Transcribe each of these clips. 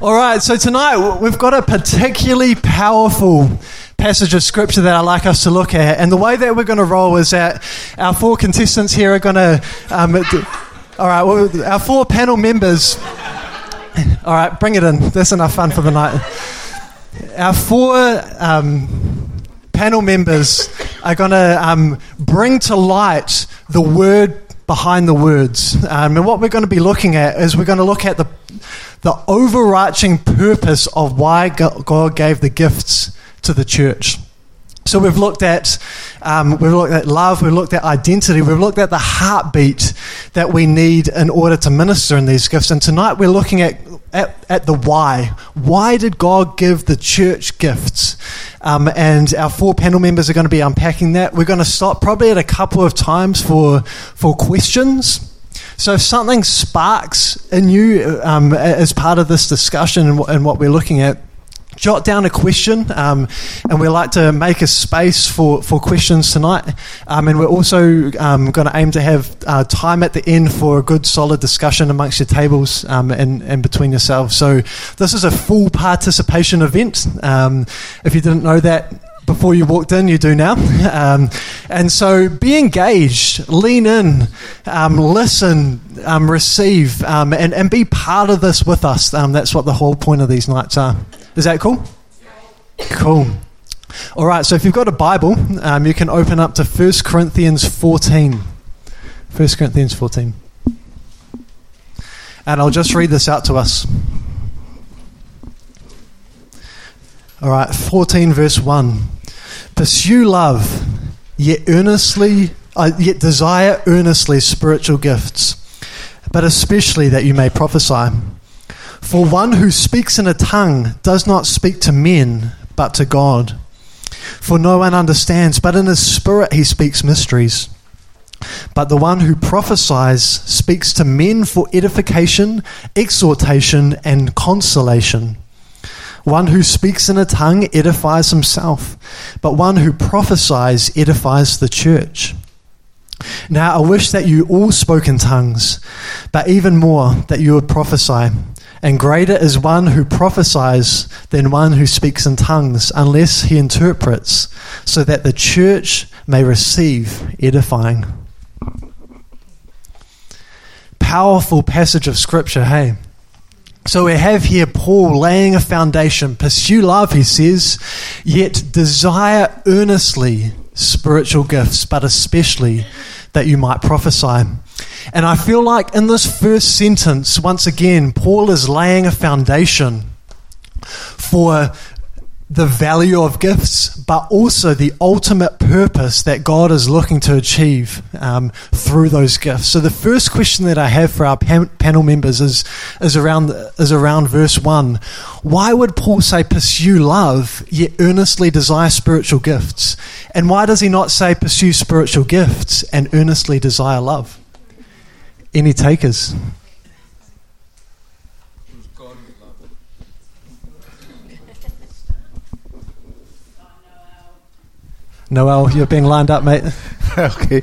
All right, so tonight we've got a particularly powerful passage of scripture that I'd like us to look at. And the way that we're going to roll is that our four contestants here are going to. Um, all right, well, our four panel members. All right, bring it in. That's enough fun for the night. Our four um, panel members are going to um, bring to light the word behind the words. Um, and what we're going to be looking at is we're going to look at the the overarching purpose of why God gave the gifts to the church. So we've looked at um, we've looked at love, we've looked at identity, we've looked at the heartbeat that we need in order to minister in these gifts. And tonight we're looking at at, at the why. Why did God give the church gifts? Um, and our four panel members are going to be unpacking that. We're going to stop probably at a couple of times for for questions. So if something sparks in you um, as part of this discussion and, and what we're looking at, jot down a question, um, and we'd like to make a space for, for questions tonight. Um, and we're also um, going to aim to have uh, time at the end for a good, solid discussion amongst your tables um, and, and between yourselves. So this is a full participation event. Um, if you didn't know that, before you walked in, you do now. Um, and so be engaged, lean in, um, listen, um, receive, um, and, and be part of this with us. That's what the whole point of these nights are. Is that cool? Cool. All right, so if you've got a Bible, um, you can open up to 1 Corinthians 14. 1 Corinthians 14. And I'll just read this out to us. All right, 14 verse 1. Pursue love, yet earnestly, uh, yet desire earnestly spiritual gifts, but especially that you may prophesy. For one who speaks in a tongue does not speak to men, but to God. For no one understands, but in his spirit he speaks mysteries. But the one who prophesies speaks to men for edification, exhortation, and consolation. One who speaks in a tongue edifies himself, but one who prophesies edifies the church. Now I wish that you all spoke in tongues, but even more that you would prophesy. And greater is one who prophesies than one who speaks in tongues, unless he interprets, so that the church may receive edifying. Powerful passage of scripture, hey? So we have here Paul laying a foundation. Pursue love, he says, yet desire earnestly spiritual gifts, but especially that you might prophesy. And I feel like in this first sentence, once again, Paul is laying a foundation for the value of gifts, but also the ultimate purpose that God is looking to achieve um, through those gifts. So the first question that I have for our pan- panel members is is around is around verse one. Why would Paul say pursue love yet earnestly desire spiritual gifts, and why does he not say pursue spiritual gifts and earnestly desire love? Any takers? Noel, you're being lined up, mate. okay.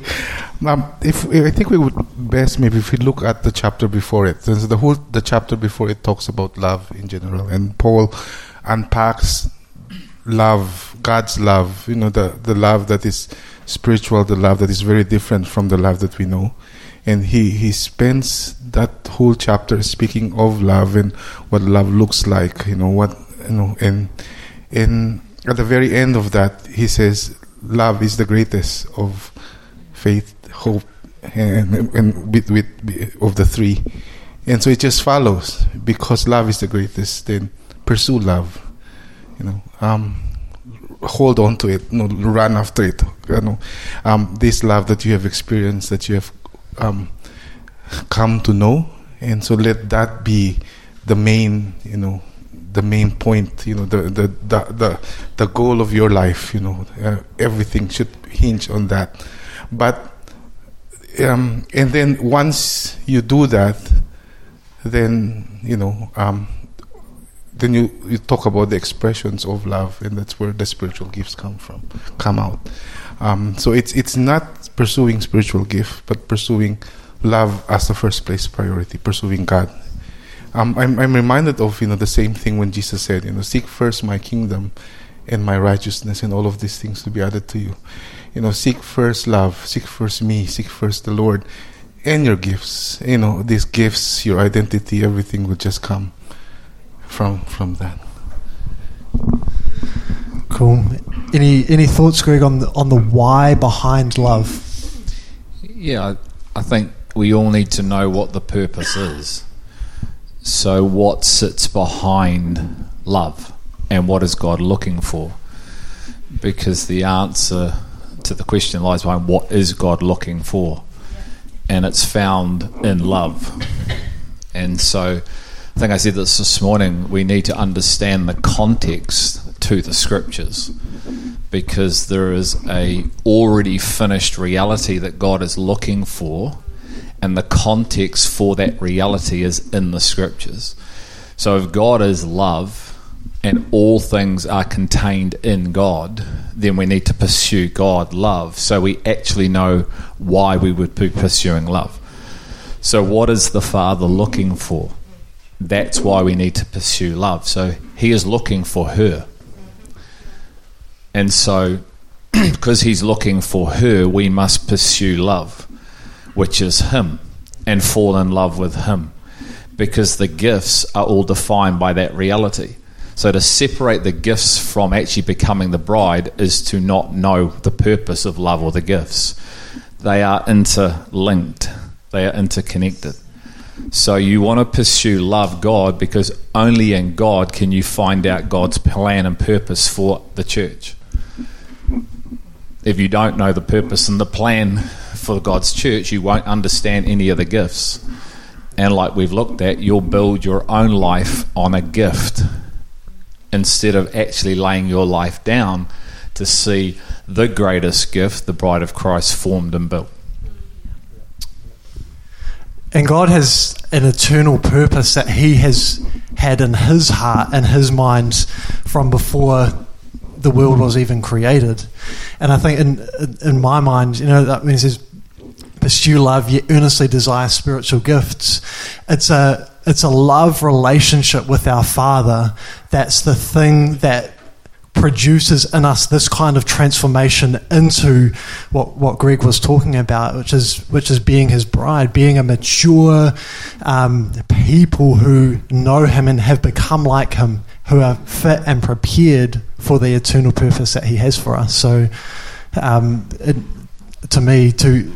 Um, if I think we would best maybe if we look at the chapter before it. Since the whole the chapter before it talks about love in general, and Paul unpacks love, God's love. You know, the the love that is spiritual, the love that is very different from the love that we know. And he he spends that whole chapter speaking of love and what love looks like. You know what you know, and and at the very end of that, he says, love is the greatest of faith, hope, and, and with, with, of the three. And so it just follows because love is the greatest. Then pursue love. You know, um, hold on to it. You know, run after it. You know, um, this love that you have experienced, that you have um, come to know, and so let that be the main. You know, the main point, you know, the the the the, the goal of your life. You know, uh, everything should hinge on that. But um, and then once you do that, then you know, um, then you you talk about the expressions of love, and that's where the spiritual gifts come from, come out. Um, so it's it's not pursuing spiritual gift, but pursuing love as the first place priority, pursuing God Um, I'm, I'm reminded of you know the same thing when Jesus said, you know, seek first my kingdom and my righteousness, and all of these things to be added to you. You know, seek first love, seek first me, seek first the Lord, and your gifts. You know, these gifts, your identity, everything will just come from from that. Cool. Any any thoughts, Greg, on the, on the why behind love? Yeah, I, I think we all need to know what the purpose is. So, what sits behind love, and what is God looking for? Because the answer to the question lies behind what is God looking for, and it's found in love. And so, I think I said this this morning. We need to understand the context to the scriptures because there is a already finished reality that God is looking for and the context for that reality is in the scriptures. So if God is love and all things are contained in God, then we need to pursue God love so we actually know why we would be pursuing love. So what is the Father looking for? That's why we need to pursue love. So he is looking for her. And so, because he's looking for her, we must pursue love, which is him, and fall in love with him. Because the gifts are all defined by that reality. So, to separate the gifts from actually becoming the bride is to not know the purpose of love or the gifts. They are interlinked, they are interconnected. So you want to pursue love God because only in God can you find out God's plan and purpose for the church if you don't know the purpose and the plan for God's church, you won't understand any of the gifts. And like we've looked at, you'll build your own life on a gift instead of actually laying your life down to see the greatest gift, the bride of Christ, formed and built. And God has an eternal purpose that He has had in His heart and His mind from before the world was even created. And I think in in my mind, you know, that means is pursue love, yet earnestly desire spiritual gifts. It's a it's a love relationship with our Father. That's the thing that produces in us this kind of transformation into what, what Greg was talking about, which is which is being his bride, being a mature um, people who know him and have become like him, who are fit and prepared for the eternal purpose that he has for us. So, um, it, to me, to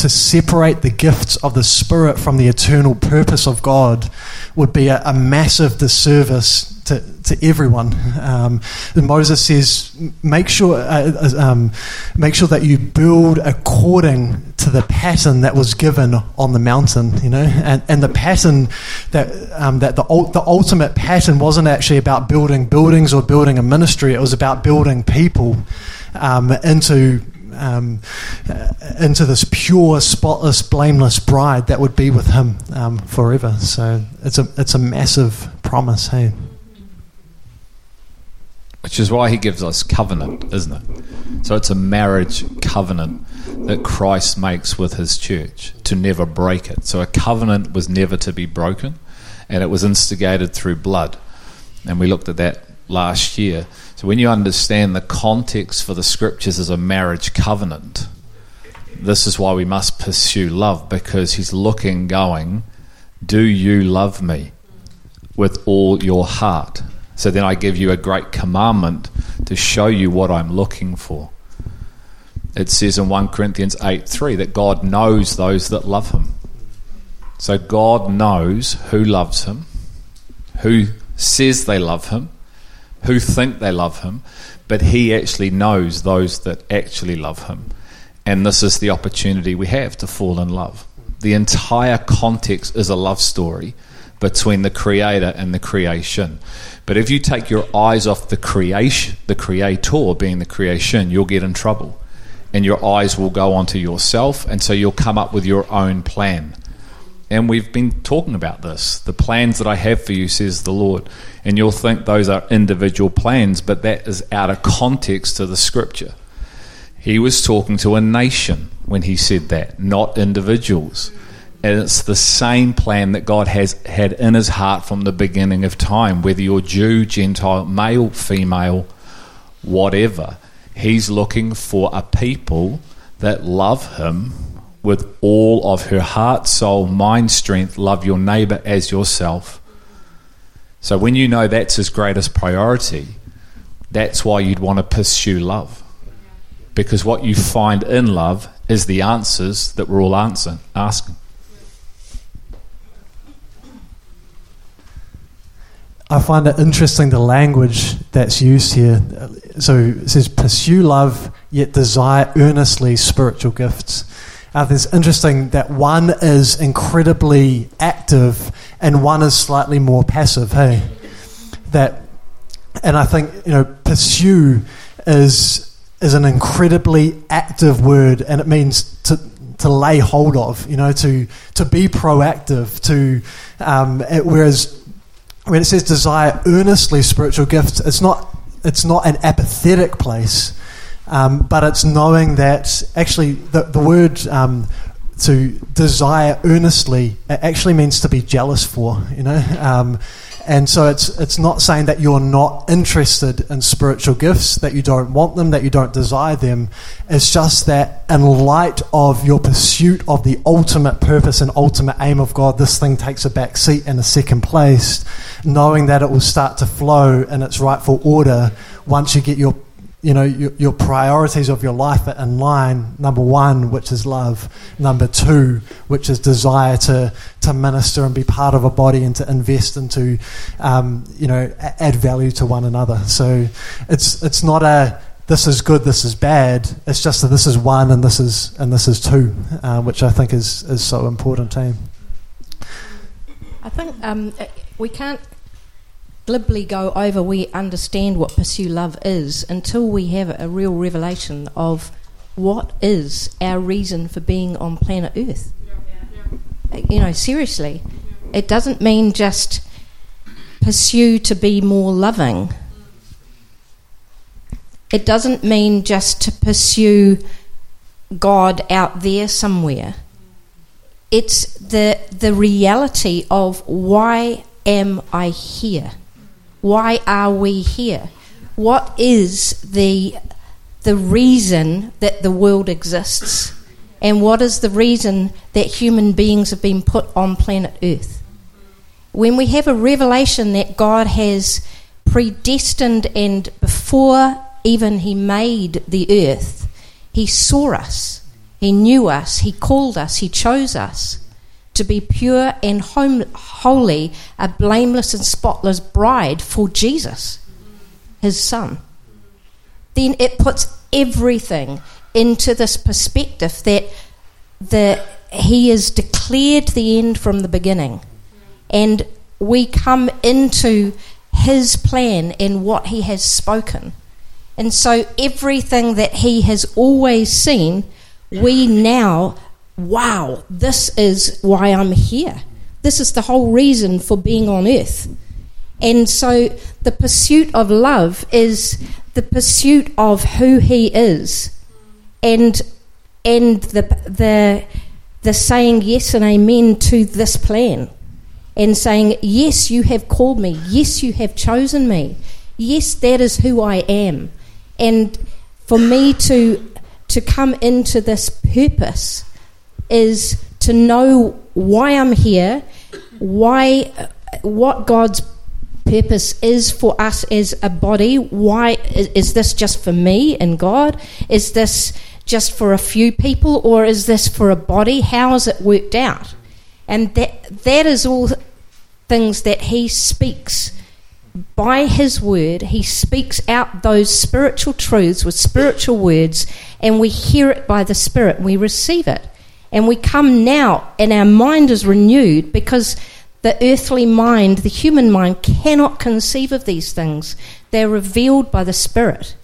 to separate the gifts of the Spirit from the eternal purpose of God would be a, a massive disservice to, to everyone. Um, Moses says, make sure, uh, uh, um, make sure that you build according to the pattern that was given on the mountain, you know, and, and the pattern that, um, that the, the ultimate pattern wasn't actually about building buildings or building a ministry, it was about building people um, into um, uh, into this pure, spotless, blameless bride that would be with him um, forever. So it's a it's a massive promise. Hey. Which is why he gives us covenant, isn't it? So it's a marriage covenant that Christ makes with his church to never break it. So a covenant was never to be broken, and it was instigated through blood. And we looked at that last year. So when you understand the context for the scriptures as a marriage covenant, this is why we must pursue love because he's looking, going, Do you love me with all your heart? So then I give you a great commandment to show you what I'm looking for. It says in 1 Corinthians 8 3 that God knows those that love him. So God knows who loves him, who says they love him, who think they love him, but he actually knows those that actually love him. And this is the opportunity we have to fall in love. The entire context is a love story between the creator and the creation. But if you take your eyes off the creation, the creator being the creation, you'll get in trouble. And your eyes will go onto yourself, and so you'll come up with your own plan. And we've been talking about this. The plans that I have for you, says the Lord. And you'll think those are individual plans, but that is out of context to the scripture. He was talking to a nation when he said that, not individuals. And it's the same plan that God has had in his heart from the beginning of time, whether you're Jew, Gentile, male, female, whatever. He's looking for a people that love him with all of her heart, soul, mind, strength. Love your neighbor as yourself. So when you know that's his greatest priority, that's why you'd want to pursue love. Because what you find in love is the answers that we're all answer, asking. I find it interesting the language that's used here. So it says, pursue love, yet desire earnestly spiritual gifts. Uh, it's interesting that one is incredibly active and one is slightly more passive, hey? That, and I think, you know, pursue is, is an incredibly active word and it means to, to lay hold of, you know, to, to be proactive, to, um, it, whereas when it says desire earnestly spiritual gifts, it's not it's not an apathetic place, um, but it's knowing that actually the, the word um, to desire earnestly actually means to be jealous for, you know. Um, and so it's it's not saying that you're not interested in spiritual gifts, that you don't want them, that you don't desire them. It's just that in light of your pursuit of the ultimate purpose and ultimate aim of God, this thing takes a back seat and a second place, knowing that it will start to flow in its rightful order once you get your you know your, your, priorities of your life are in line. Number one which is love. Number two which is desire to to minister and be part of a body and to invest into um, you know add value to one another. So it's it's not a this is good this is bad. It's just that this is one and this is and this is two uh, which I think is is so important too I think um, we can't glibly go over we understand what pursue love is until we have a real revelation of what is our reason for being on planet Earth. You know, seriously, it doesn't mean just pursue to be more loving. It doesn't mean just to pursue God out there somewhere. It's the the reality of why am I here? Why are we here? What is the, the reason that the world exists? And what is the reason that human beings have been put on planet Earth? When we have a revelation that God has predestined and before even He made the earth, He saw us, He knew us, He called us, He chose us to be pure and home, holy, a blameless and spotless bride for Jesus, his son. Then it puts everything into this perspective that the, he has declared the end from the beginning. And we come into his plan and what he has spoken. And so everything that he has always seen, we now wow, this is why I'm here. This is the whole reason for being on earth. And so the pursuit of love is the pursuit of who he is. And and the the the saying yes and amen to this plan and saying yes you have called me. Yes you have chosen me. Yes that is who I am. And for me to to come into this purpose is to know why I'm here, why, what God's purpose is for us as a body. Why is, is this just for me and God? Is this just for a few people, or is this for a body? How is it worked out? And that that is all things that He speaks by His word. He speaks out those spiritual truths with spiritual words, and we hear it by the Spirit. We receive it. And we come now, and our mind is renewed because the earthly mind, the human mind, cannot conceive of these things. They're revealed by the Spirit.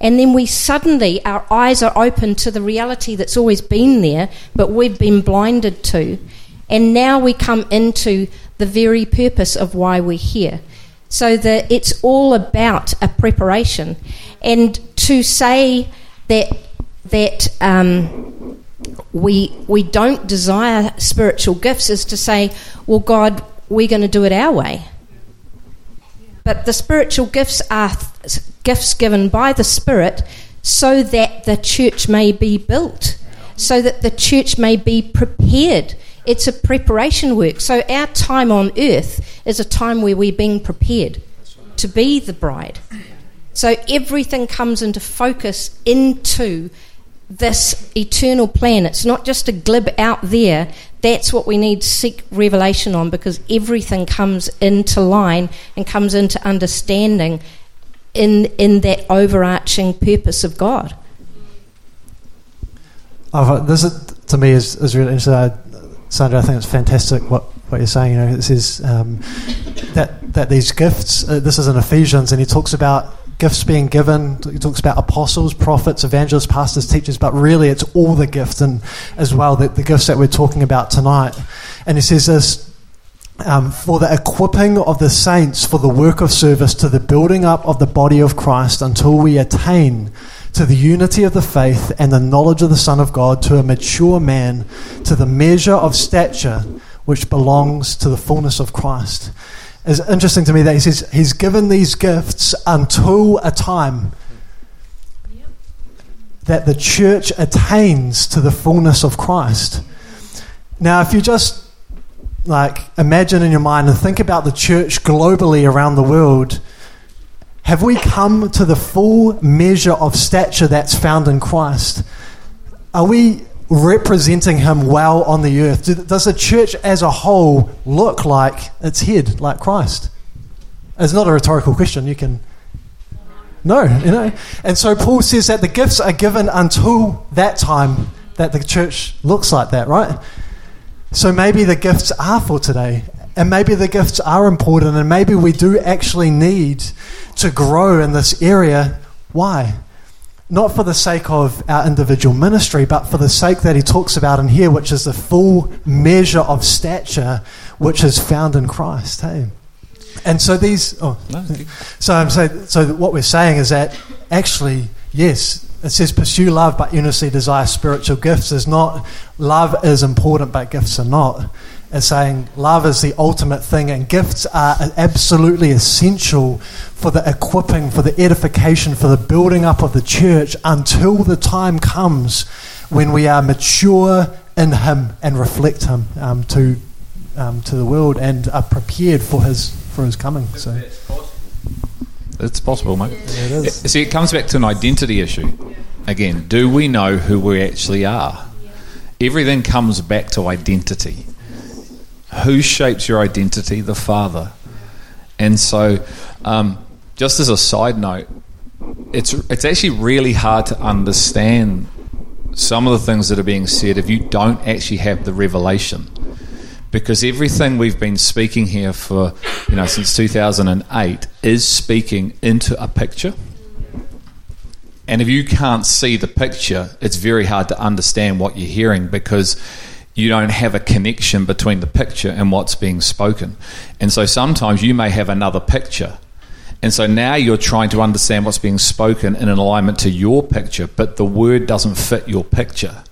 And then we suddenly, our eyes are open to the reality that's always been there, but we've been blinded to. And now we come into the very purpose of why we're here. So that it's all about a preparation. And to say that, that um, we we don't desire spiritual gifts is to say, well, God, we're going to do it our way. But the spiritual gifts are th- gifts given by the Spirit so that the church may be built, so that the church may be prepared. It's a preparation work. So our time on earth is a time where we're being prepared to be the bride. So everything comes into focus into this eternal plan. It's not just a glib out there. That's what we need to seek revelation on because everything comes into line and comes into understanding in, in that overarching purpose of God. Oh, this is, to me is, is really interesting. Sandra, I think it's fantastic what, what you're saying. You know, this is um, that that these gifts. Uh, this is in Ephesians, and he talks about gifts being given. He talks about apostles, prophets, evangelists, pastors, teachers, but really it's all the gifts and as well the, the gifts that we're talking about tonight. And he says this. Um, for the equipping of the saints for the work of service to the building up of the body of Christ until we attain to the unity of the faith and the knowledge of the Son of God, to a mature man, to the measure of stature which belongs to the fullness of Christ. It's interesting to me that he says he's given these gifts until a time that the church attains to the fullness of Christ. Now, if you just like imagine in your mind and think about the church globally around the world, have we come to the full measure of stature that's found in Christ? Are we representing him well on the earth? Does the church as a whole look like its head, like Christ? It's not a rhetorical question. You can. No, you know. And so Paul says that the gifts are given until that time that the church looks like that, right? So maybe the gifts are for today. And maybe the gifts are important, and maybe we do actually need to grow in this area. Why? Not for the sake of our individual ministry, but for the sake that he talks about in here, which is the full measure of stature which is found in Christ. Hey, and so these. Oh, so I'm saying. So what we're saying is that actually, yes, it says pursue love, but earnestly desire spiritual gifts. Is not love is important, but gifts are not as saying love is the ultimate thing, and gifts are absolutely essential for the equipping, for the edification, for the building up of the church until the time comes when we are mature in Him and reflect Him um, to um, to the world and are prepared for His for His coming. So. It's possible, mate. Yeah, it is. See, it comes back to an identity issue. Again, do we know who we actually are? Everything comes back to identity. Who shapes your identity? The Father. And so, um, just as a side note, it's it's actually really hard to understand some of the things that are being said if you don't actually have the revelation. Because everything we've been speaking here for, you know, since 2008 is speaking into a picture. And if you can't see the picture, it's very hard to understand what you're hearing because you don't have a connection between the picture and what's being spoken. And so sometimes you may have another picture. And so now you're trying to understand what's being spoken in alignment to your picture, but the word doesn't fit your picture.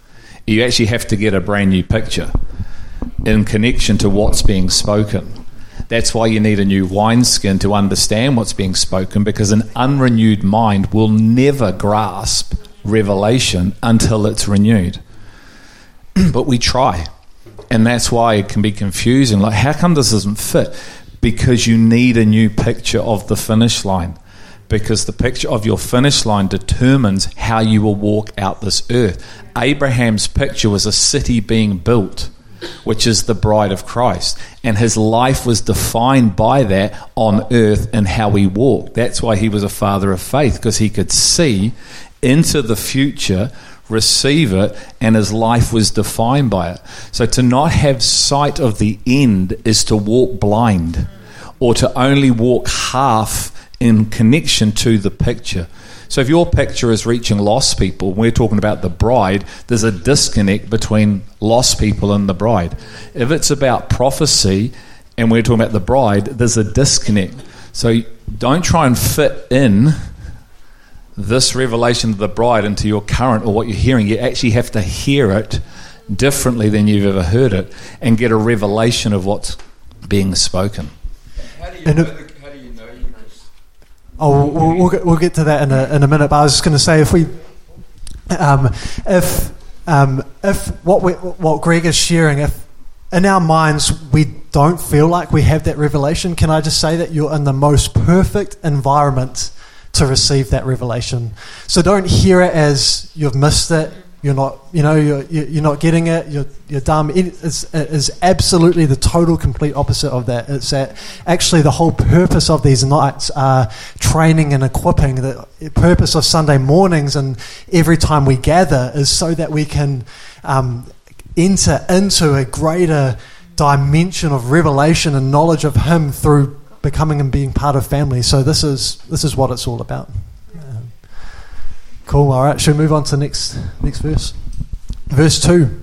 You actually have to get a brand new picture in connection to what's being spoken. That's why you need a new wineskin to understand what's being spoken, because an unrenewed mind will never grasp revelation until it's renewed. but we try. And that's why it can be confusing. Like, how come this doesn't fit? Because you need a new picture of the finish line. Because the picture of your finish line determines how you will walk out this earth. Abraham's picture was a city being built, which is the bride of Christ. And his life was defined by that on earth and how he walked. That's why he was a father of faith, because he could see into the future receive it, and his life was defined by it. So to not have sight of the end is to walk blind, or to only walk half in connection to the picture. So if your picture is reaching lost people, we're talking about the bride, there's a disconnect between lost people and the bride. If it's about prophecy and we're talking about the bride, there's a disconnect. So don't try and fit in this revelation of the bride into your current or what you're hearing, you actually have to hear it differently than you've ever heard it and get a revelation of what's being spoken. How do you, And know, if- the, how do you know you Oh, we'll, we'll, we'll, get, we'll get to that in a, in a minute. But I was just going to say, if we, um, if um, if what we, what Greg is sharing, if in our minds we don't feel like we have that revelation, can I just say that you're in the most perfect environment to receive that revelation? So don't hear it as you've missed it. You're not, you know, you're, you're not getting it. You're, you're dumb. It is, it is absolutely the total, complete opposite of that. It's that actually the whole purpose of these nights are training and equipping. The purpose of Sunday mornings and every time we gather is so that we can um, enter into a greater dimension of revelation and knowledge of Him through becoming and being part of family. So this is this is what it's all about. Um, cool. All right. Should we move on to next next verse? Verse two.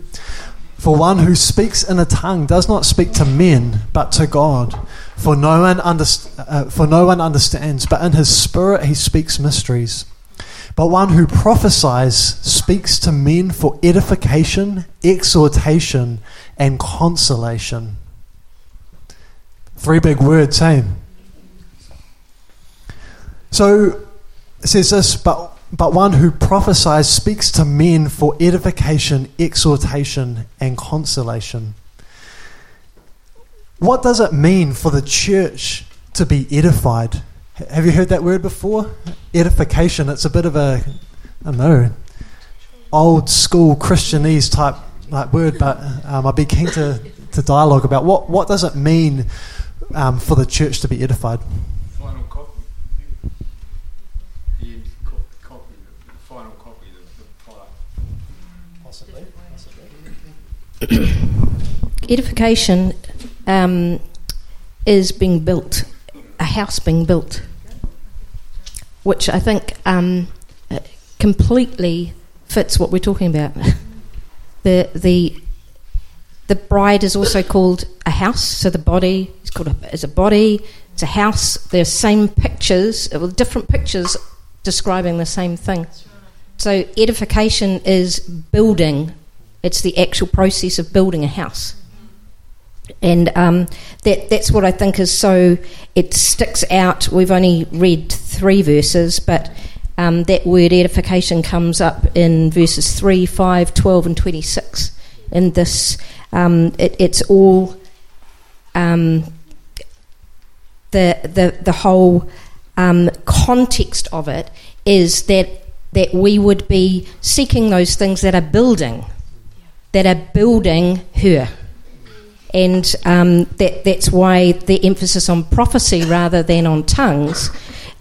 For one who speaks in a tongue does not speak to men, but to God. For no one underst- uh, for no one understands, but in his spirit he speaks mysteries. But one who prophesies speaks to men for edification, exhortation, and consolation. Three big words, hey? So it says this, but, but one who prophesies speaks to men for edification, exhortation, and consolation. What does it mean for the church to be edified? Have you heard that word before? Edification. It's a bit of a, I don't know, old school Christianese type like word, but um, I'd be keen to, to dialogue about what, what does it mean um, for the church to be edified? final copy? The end co- copy, the, the final copy of the product. Possibly. Edification um, is being built, a house being built, which I think um, uh, completely fits what we're talking about. the the the bride is also called a house, so the body is called a, a body. It's a house. There's same pictures, uh, well, different pictures describing the same thing. So edification is building. It's the actual process of building a house and um, that that's what I think is so. It sticks out. We've only read three verses, but um, that word edification comes up in verses 3, 5, 12, and 26. In this, um, it, it's all um, the the the whole um, context of it is that that we would be seeking those things that are building, that are building her and um, that, that's why the emphasis on prophecy rather than on tongues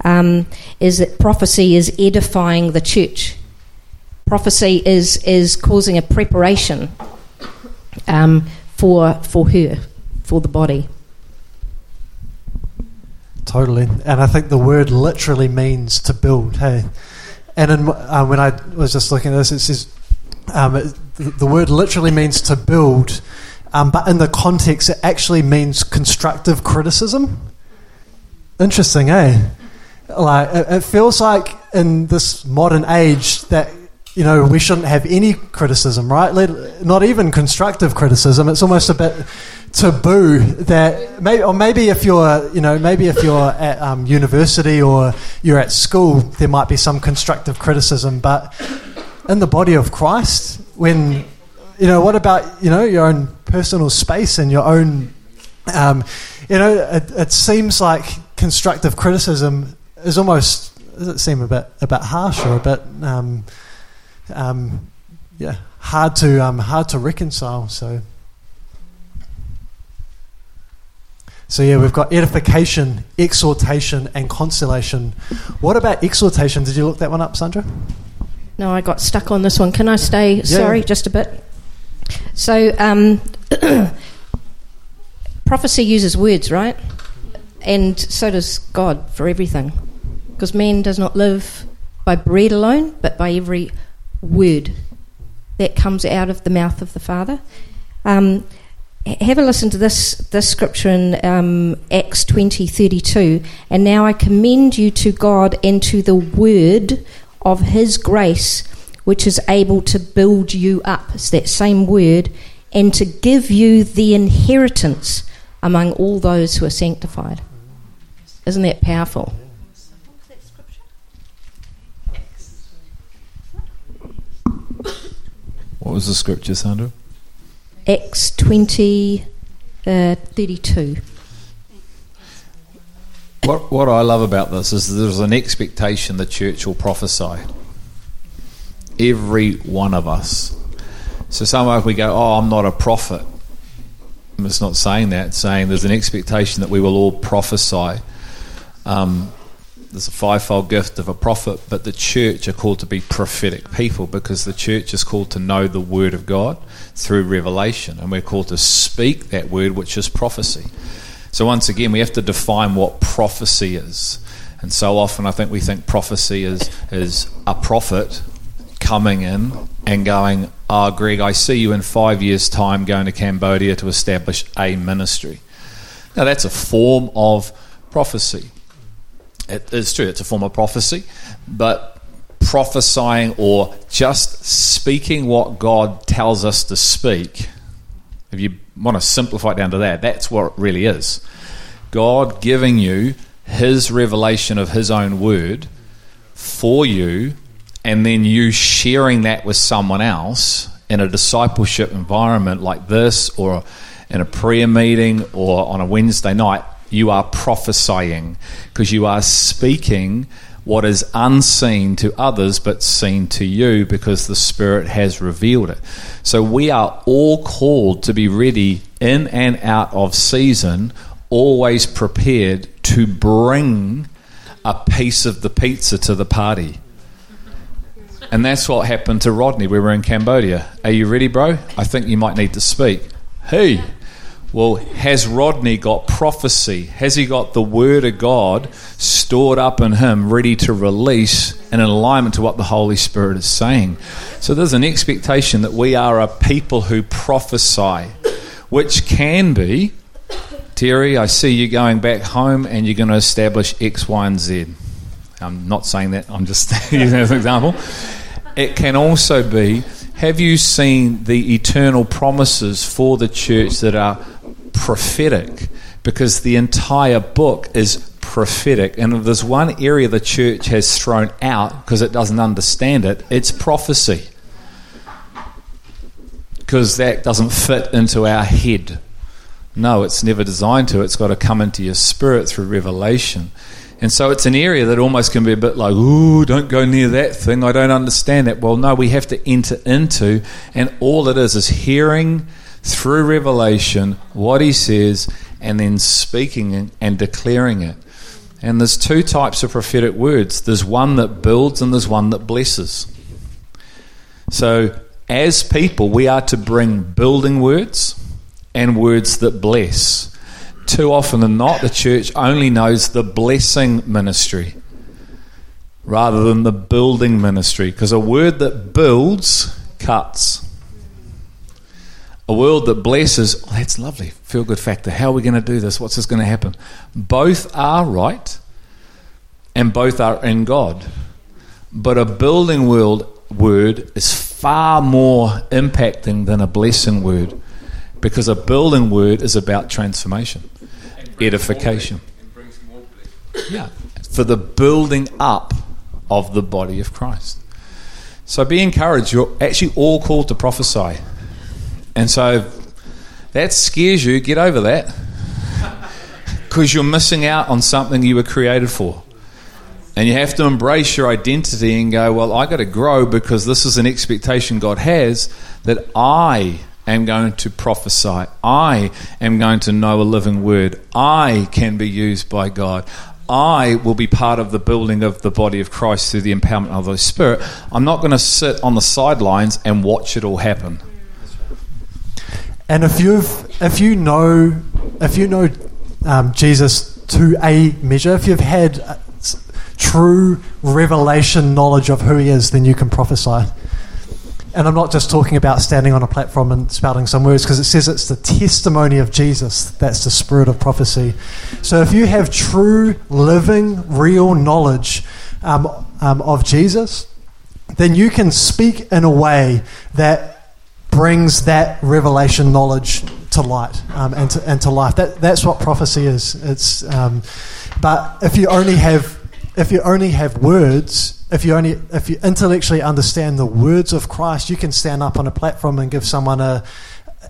um, is that prophecy is edifying the church. Prophecy is is causing a preparation um, for for her, for the body. Totally, and I think the word literally means to build. Hey, and in, uh, when I was just looking at this, it says um, it, the the word literally means to build, um, but in the context, it actually means constructive criticism. Interesting, eh? Like it, it feels like in this modern age that you know we shouldn't have any criticism, right? Let, not even constructive criticism. It's almost a bit taboo that maybe or maybe if you're you know maybe if you're at um, university or you're at school there might be some constructive criticism but in the body of Christ when you know what about you know your own personal space and your own um, you know it, it seems like constructive criticism is almost does it seem a bit a bit harsh or a bit um, um, yeah hard to um, hard to reconcile so So yeah, we've got edification, exhortation, and consolation. What about exhortation? Did you look that one up, Sandra? No, I got stuck on this one. Can I stay? Sorry, just a bit. So, um, prophecy uses words, right? And so does God for everything. Because man does not live by bread alone, but by every word that comes out of the mouth of the Father. Um, have a listen to this this scripture in um, Acts twenty thirty two. And now I commend you to God and to the word of His grace, which is able to build you up. It's that same word, and to give you the inheritance among all those who are sanctified. Isn't that powerful? What was the scripture, Sandra? Acts 20, uh, 32. What, what I love about this is there's an expectation the church will prophesy. Every one of us. So somewhere we go, oh, I'm not a prophet. It's not saying that. It's saying there's an expectation that we will all prophesy. Um, there's a fivefold gift of a prophet, but the church are called to be prophetic people because the church is called to know the word of God through revelation, and we're called to speak that word, which is prophecy. So, once again, we have to define what prophecy is. And so often, I think we think prophecy is, is a prophet coming in and going, Ah, oh, Greg, I see you in five years' time going to Cambodia to establish a ministry. Now, that's a form of prophecy. It is true, it's a form of prophecy, but prophesying or just speaking what God tells us to speak, if you want to simplify it down to that, that's what it really is. God giving you His revelation of His own word for you, and then you sharing that with someone else in a discipleship environment like this, or in a prayer meeting, or on a Wednesday night you are prophesying because you are speaking what is unseen to others but seen to you because the Spirit has revealed it. So we are all called to be ready in and out of season, always prepared to bring a piece of the pizza to the party. And that's what happened to Rodney. We were in Cambodia. Are you ready, bro? I think you might need to speak. Hey, well, has Rodney got prophecy? Has he got the Word of God stored up in him, ready to release in alignment to what the Holy Spirit is saying? So there's an expectation that we are a people who prophesy, which can be, Terry, I see you going back home and you're going to establish X, Y, and Z. I'm not saying that, I'm just using that as an example. It can also be, have you seen the eternal promises for the church that are prophetic because the entire book is prophetic. And if there's one area the church has thrown out because it doesn't understand it, it's prophecy. Because that doesn't fit into our head. No, it's never designed to. It's got to come into your spirit through revelation. And so it's an area that almost can be a bit like, ooh, don't go near that thing. I don't understand that. Well, no, we have to enter into, and all it is is hearing through revelation what he says and then speaking and declaring it. And there's two types of prophetic words there's one that builds and there's one that blesses. So, as people, we are to bring building words and words that bless. Too often than not, the church only knows the blessing ministry rather than the building ministry because a word that builds cuts. A world that blesses, oh, that's lovely, feel good factor. How are we going to do this? What's this going to happen? Both are right and both are in God. But a building world word is far more impacting than a blessing word because a building word is about transformation, edification. Yeah, for the building up of the body of Christ. So be encouraged. You're actually all called to prophesy. And so that scares you, get over that. Because you're missing out on something you were created for. And you have to embrace your identity and go, well, I got to grow because this is an expectation God has that I am going to prophesy. I am going to know a living word. I can be used by God. I will be part of the building of the body of Christ through the empowerment of the Spirit. I'm not going to sit on the sidelines and watch it all happen. And if you've, if you know, if you know um, Jesus to a measure, if you've had uh, true revelation knowledge of who He is, then you can prophesy. And I'm not just talking about standing on a platform and spouting some words, because it says it's the testimony of Jesus that's the spirit of prophecy. So if you have true, living, real knowledge um, um, of Jesus, then you can speak in a way that brings that revelation knowledge to light um, and, to, and to life. That, that's what prophecy is. It's, um, but if you only have if you only have words, if you only if you intellectually understand the words of Christ, you can stand up on a platform and give someone a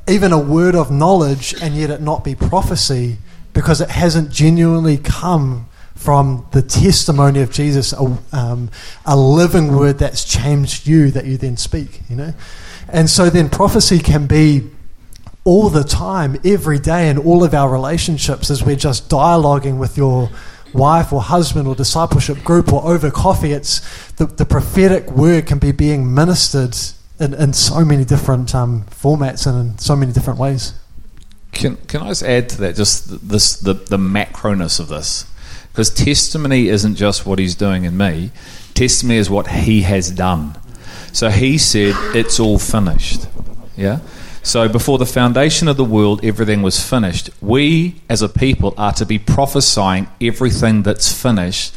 even a word of knowledge and yet it not be prophecy because it hasn't genuinely come from the testimony of Jesus, a, um, a living word that's changed you that you then speak, you know? And so then prophecy can be all the time, every day, in all of our relationships as we're just dialoguing with your wife or husband or discipleship group or over coffee. It's the, the prophetic word can be being ministered in, in so many different um, formats and in so many different ways. Can, can I just add to that just this the, the macroness of this? Because testimony isn't just what he's doing in me, testimony is what he has done. So he said, It's all finished. Yeah? So before the foundation of the world, everything was finished. We, as a people, are to be prophesying everything that's finished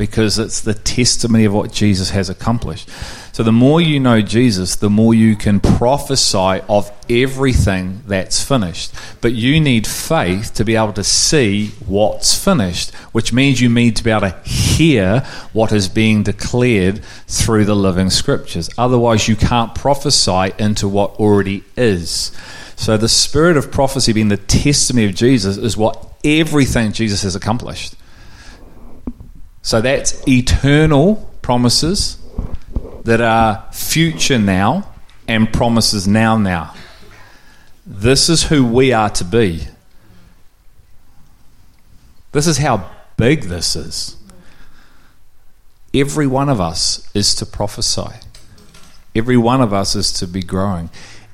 because it's the testimony of what Jesus has accomplished. So the more you know Jesus, the more you can prophesy of everything that's finished. But you need faith to be able to see what's finished, which means you need to be able to hear what is being declared through the living scriptures. Otherwise, you can't prophesy into what already is. So the spirit of prophecy being the testimony of Jesus is what everything Jesus has accomplished. So that's eternal promises that are future now and promises now now. This is who we are to be. This is how big this is. Every one of us is to prophesy. Every one of us is to be growing.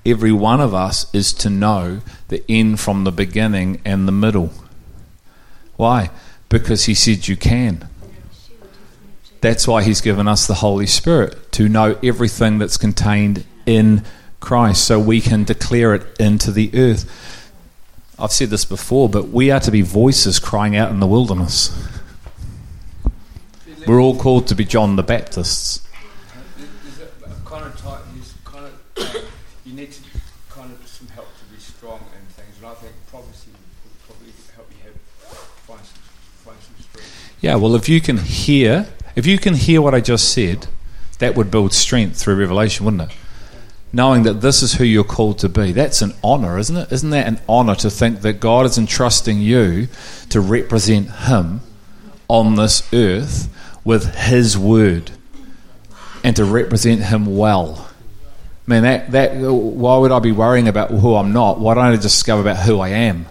Every one of us is to know the end from the beginning and the middle. Why? Because he said you can. That's why He's given us the Holy Spirit to know everything that's contained in Christ so we can declare it into the earth. I've said this before, but we are to be voices crying out in the wilderness. We're all called to be John the Baptists. Yeah, well, if you can hear if you can hear what I just said, that would build strength through revelation, wouldn't it? Knowing that this is who you're called to be. That's an honor, isn't it? Isn't that an honor to think that God is entrusting you to represent Him on this earth with His word and to represent Him well? Man, that, that, why would I be worrying about who I'm not? Why don't I discover about who I am?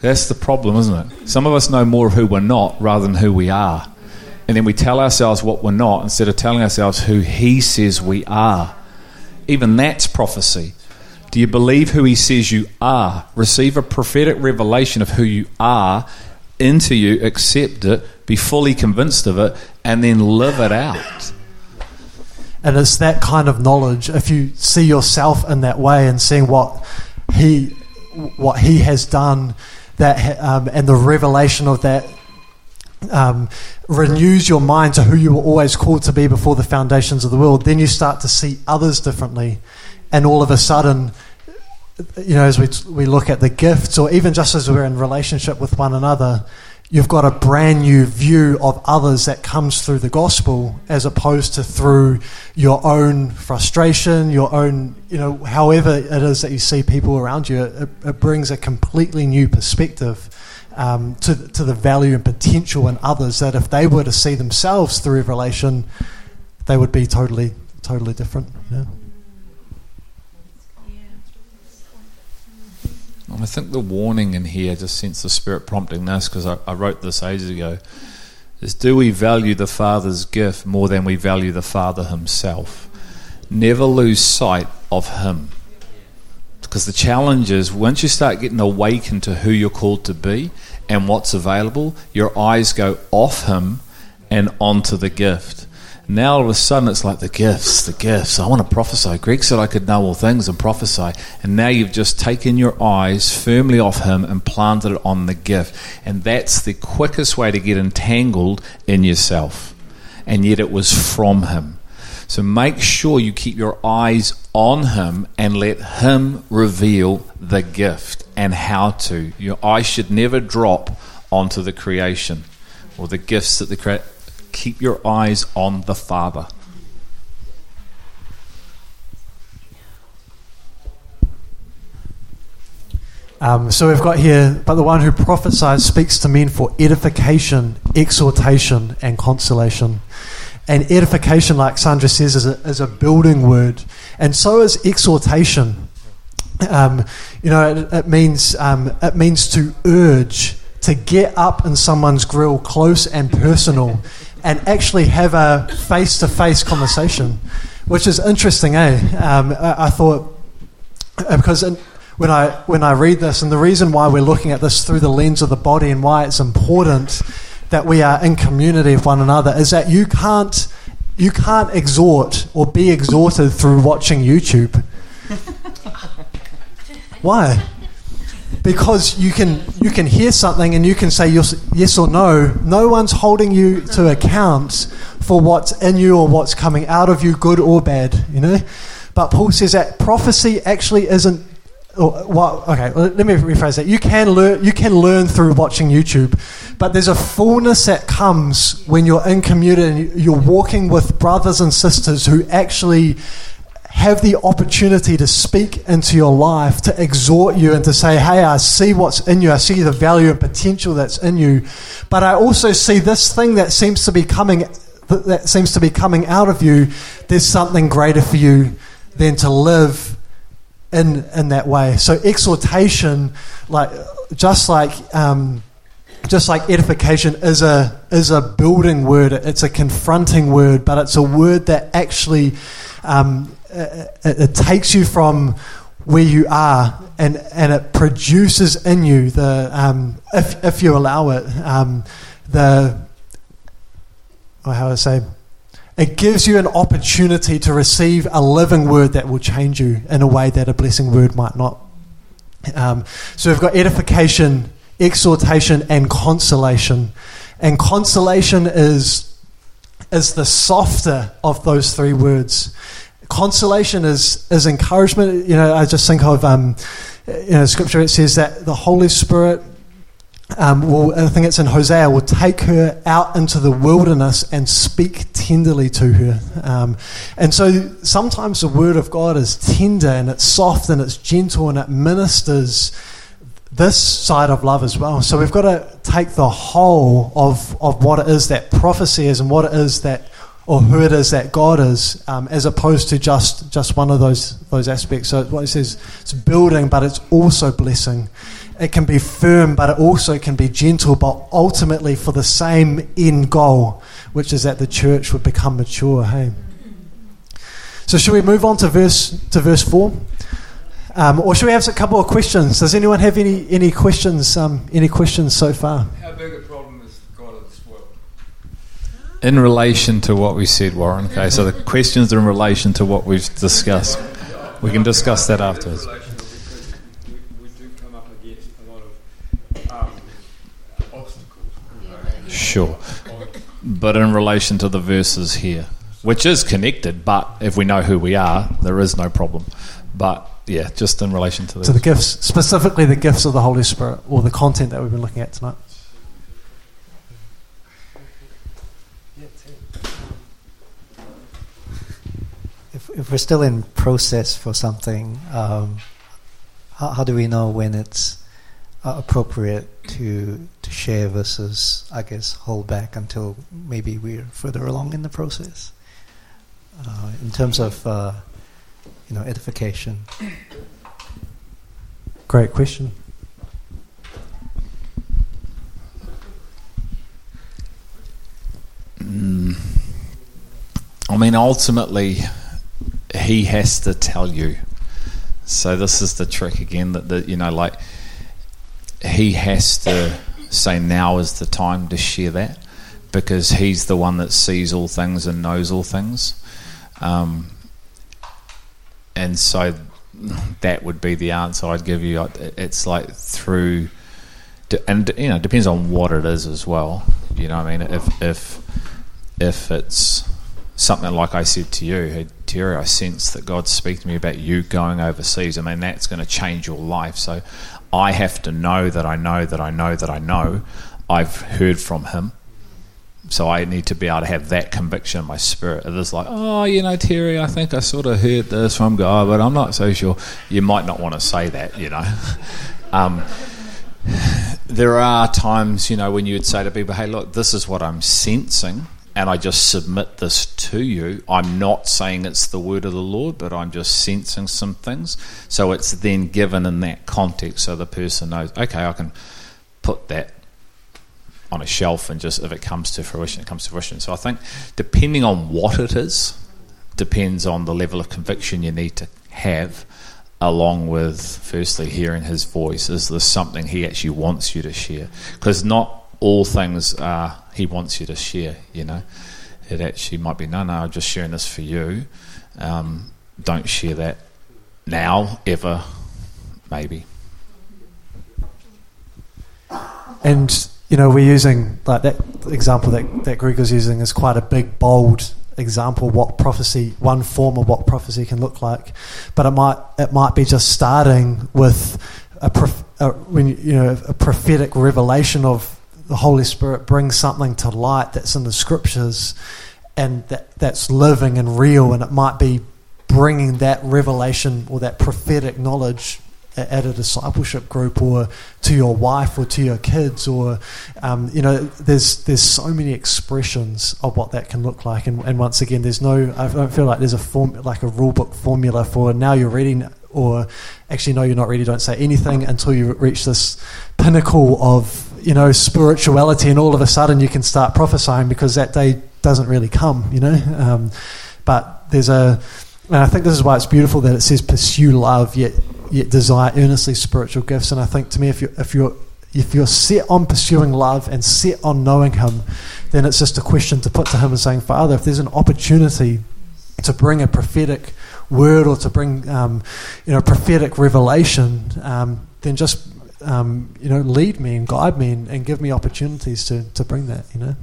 That's the problem, isn't it? Some of us know more of who we're not rather than who we are. And then we tell ourselves what we're not instead of telling ourselves who He says we are. Even that's prophecy. Do you believe who He says you are? Receive a prophetic revelation of who you are into you, accept it, be fully convinced of it, and then live it out. And it's that kind of knowledge. If you see yourself in that way and seeing what He, what He has done that um, and the revelation of that um, renews your mind to who you were always called to be before the foundations of the world, then you start to see others differently, and all of a sudden, you know, as we we look at the gifts, or even just as we're in relationship with one another, you've got a brand new view of others that comes through the gospel as opposed to through your own frustration, your own, you know, however it is that you see people around you. It, it brings a completely new perspective um, to, to the value and potential in others that if they were to see themselves through revelation, they would be totally, totally different. I think the warning in here, just sense the Spirit prompting this, because I, I, wrote this ages ago, is do we value the Father's gift more than we value the Father himself? Never lose sight of him. Because the challenge is once you start getting awakened to who you're called to be and what's available, your eyes go off him and onto the gift. Now all of a sudden it's like the gifts, the gifts. I want to prophesy. Greg said I could know all things and prophesy. And now you've just taken your eyes firmly off him and planted it on the gift. And that's the quickest way to get entangled in yourself. and yet it was from Him. So make sure you keep your eyes on Him and let Him reveal the gift and how to. Your eyes should never drop onto the creation or the gifts that the crea- keep your eyes on the Father. Um, so we've got here, but the one who prophesies speaks to men for edification, exhortation, and consolation. And edification, like Sandra says, is a, is a building word, and so is exhortation. Um, you know, it, it means um, it means to urge, to get up in someone's grill, close and personal, and actually have a face-to-face conversation, which is interesting, eh? Um, I, I thought because. In, when I when I read this, and the reason why we're looking at this through the lens of the body and why it's important that we are in community with one another is that you can't you can't exhort or be exhorted through watching YouTube. why? Because you can you can hear something and you can say yes or no. No one's holding you to account for what's in you or what's coming out of you, good or bad. You know. But Paul says that prophecy actually isn't well, okay, let me rephrase that. You can learn. You can learn through watching YouTube, but there's a fullness that comes when you're in community and you're walking with brothers and sisters who actually have the opportunity to speak into your life, to exhort you, and to say, "Hey, I see what's in you. I see the value and potential that's in you, but I also see this thing that seems to be coming, that seems to be coming out of you. There's something greater for you than to live." in in that way. So exhortation, like just like um, just like edification, is a is a building word. It's a confronting word, but it's a word that actually um, it, it, takes you from where you are and and it produces in you the um, if if you allow it um, the or how I say it gives you an opportunity to receive a living word that will change you in a way that a blessing word might not. Um, so we've got edification, exhortation, and consolation. And consolation is is the softer of those three words. Consolation is is encouragement. You know, I just think of um, you know, scripture. It says that the Holy Spirit um, will, I think it's in Hosea, will take her out into the wilderness and speak tenderly to her. Um, and so sometimes the word of God is tender and it's soft and it's gentle and it ministers this side of love as well. So we've got to take the whole of, of what it is that prophecy is and what it is that, or who it is that God is, um, as opposed to just, just one of those, those aspects. So what it says, it's building, but it's also blessing it can be firm, but it also can be gentle, but ultimately for the same end goal, which is that the church would become mature. Hey. So, should we move on to verse to verse four, um, or should we have a couple of questions? Does anyone have any any questions? Um, any questions so far? How big a problem is God of this world? In relation to what we said, Warren. Okay, so the questions are in relation to what we've discussed. We can discuss that afterwards. Sure. But in relation to the verses here, which is connected, but if we know who we are, there is no problem. But yeah, just in relation to the, to the gifts, specifically the gifts of the Holy Spirit, or the content that we've been looking at tonight. If, if we're still in process for something, um, how, how do we know when it's uh, appropriate to to share versus I guess hold back until maybe we're further along in the process. Uh, in terms of uh, you know edification. Great question. Mm. I mean, ultimately, he has to tell you. So this is the trick again that, you know, like he has to say now is the time to share that because he's the one that sees all things and knows all things. Um, and so that would be the answer I'd give you. It's like through, and you know, it depends on what it is as well. You know, I mean, if if if it's something like I said to you, hey, Terry, I sense that God's speaking to me about you going overseas. I mean, that's going to change your life. So I have to know that I know that I know that I know I've heard from Him. So I need to be able to have that conviction in my spirit. It is like, oh, you know, Terry, I think I sort of heard this from God, but I'm not so sure. You might not want to say that, you know. um, there are times, you know, when you would say to people, hey, look, this is what I'm sensing, and I just submit this to you. I'm not saying it's the word of the Lord, but I'm just sensing some things. So it's then given in that context so the person knows, okay, I can put that on a shelf and just if it comes to fruition, it comes to fruition. So I think depending on what it is, depends on the level of conviction you need to have along with firstly hearing his voice is this something he actually wants you to share because not all things he wants you to share you know. It actually might be no no i'm just sharing this for you. Um, don't share that now ever maybe. And you know we're using like that example that, that greg was using is quite a big bold example what prophecy, one form of what prophecy can look like. But it might it might be just starting with a, prof, a when you know a prophetic revelation of the Holy Spirit brings something to light that's in the scriptures, and that that's living and real, and it might be bringing that revelation or that prophetic knowledge at a discipleship group or to your wife or to your kids or um, you know there's there's so many expressions of what that can look like. And, and once again there's no I don't feel like there's a form like a rule book formula for now you're ready or actually no you're not ready. Don't say anything until you reach this pinnacle of you know spirituality and all of a sudden you can start prophesying because that day doesn't really come you know um, but there's a and I think this is why it's beautiful that it says pursue love yet yet desire earnestly spiritual gifts. And I think to me, if you if you're if you're set on pursuing love and set on knowing Him, then it's just a question to put to Him and saying, Father, if there's an opportunity to bring a prophetic word or to bring um, you know prophetic revelation, um, then just um, you know lead me and guide me and, and, give me opportunities to, to bring that. You know.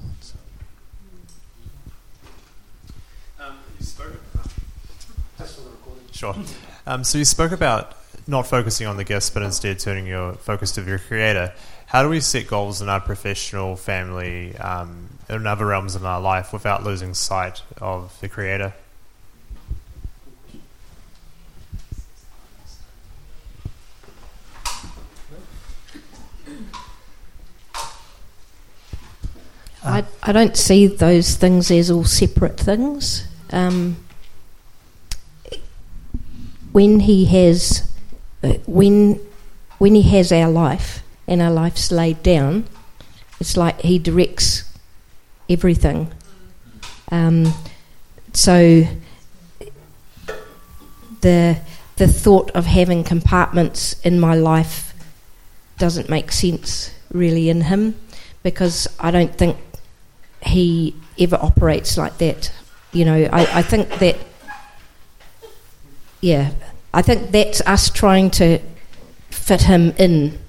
Sure. Um, so you spoke about not focusing on the gifts, but instead turning your focus to your creator. How do we set goals in our professional, family, um, in other realms of our life without losing sight of the creator? I, I don't see those things as all separate things. Um, when he has when when he has our life and our life's laid down, it's like he directs everything. Um, so the the thought of having compartments in my life doesn't make sense really in him because I don't think he ever operates like that. You know, I, I think that yeah, I think that's us trying to fit him in.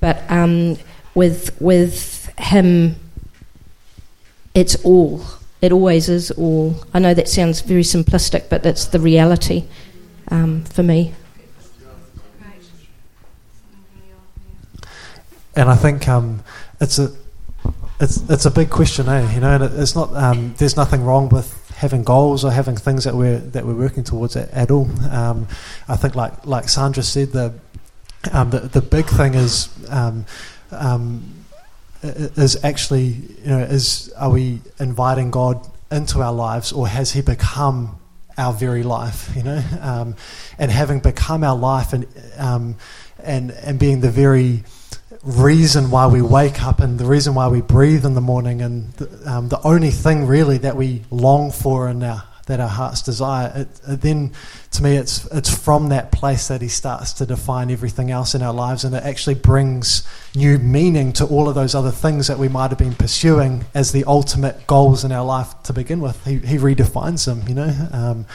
But um, with with him, it's all. It always is all. I know that sounds very simplistic, but that's the reality um, for me. And I think um, it's a it's it's a big question, eh? You know, and it's not. Um, there's nothing wrong with having goals or having things that we're that we're working towards at, at all. Um, I think, like like Sandra said, the um, the, the big thing is um, um, is actually you know is are we inviting God into our lives or has He become our very life? You know, um, and having become our life and and and being the very reason why we wake up and the reason why we breathe in the morning and the, um, the only thing really that we long for and that our hearts desire it, it then to me it's it's from that place that he starts to define everything else in our lives and it actually brings new meaning to all of those other things that we might have been pursuing as the ultimate goals in our life to begin with. He, he redefines them you know um,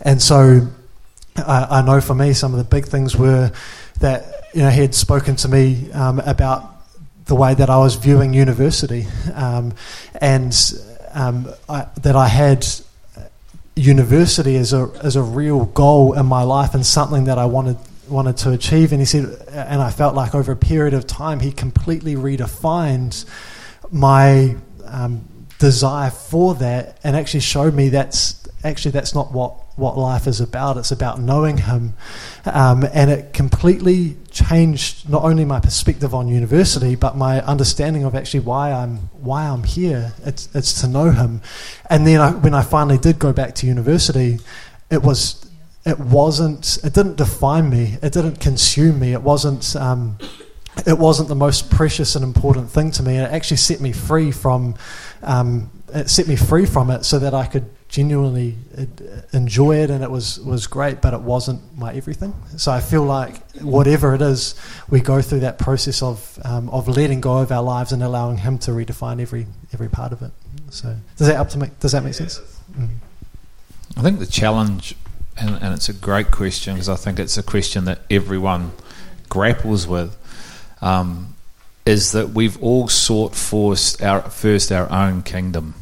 and so I, I know for me some of the big things were that you know, he had spoken to me um, about the way that I was viewing university, um, and um, I, that I had university as a as a real goal in my life and something that I wanted wanted to achieve. And he said, and I felt like over a period of time, he completely redefined my um, desire for that, and actually showed me that's actually that's not what what life is about. It's about knowing Him, um, and it completely changed not only my perspective on university, but my understanding of actually why I'm why I'm here. It's it's to know Him, and then I, when I finally did go back to university, it was it wasn't it didn't define me. It didn't consume me. It wasn't. Um, it wasn't the most precious and important thing to me, it actually set me free from. Um, it set me free from it, so that I could genuinely enjoy it and it was, was great, but it wasn't my everything. So I feel like whatever it is, we go through that process of, um, of letting go of our lives and allowing Him to redefine every, every part of it. So does that, up to make, does that make sense? Mm. I think the challenge, and, and it's a great question because I think it's a question that everyone grapples with, um, is that we've all sought first our, first our own kingdom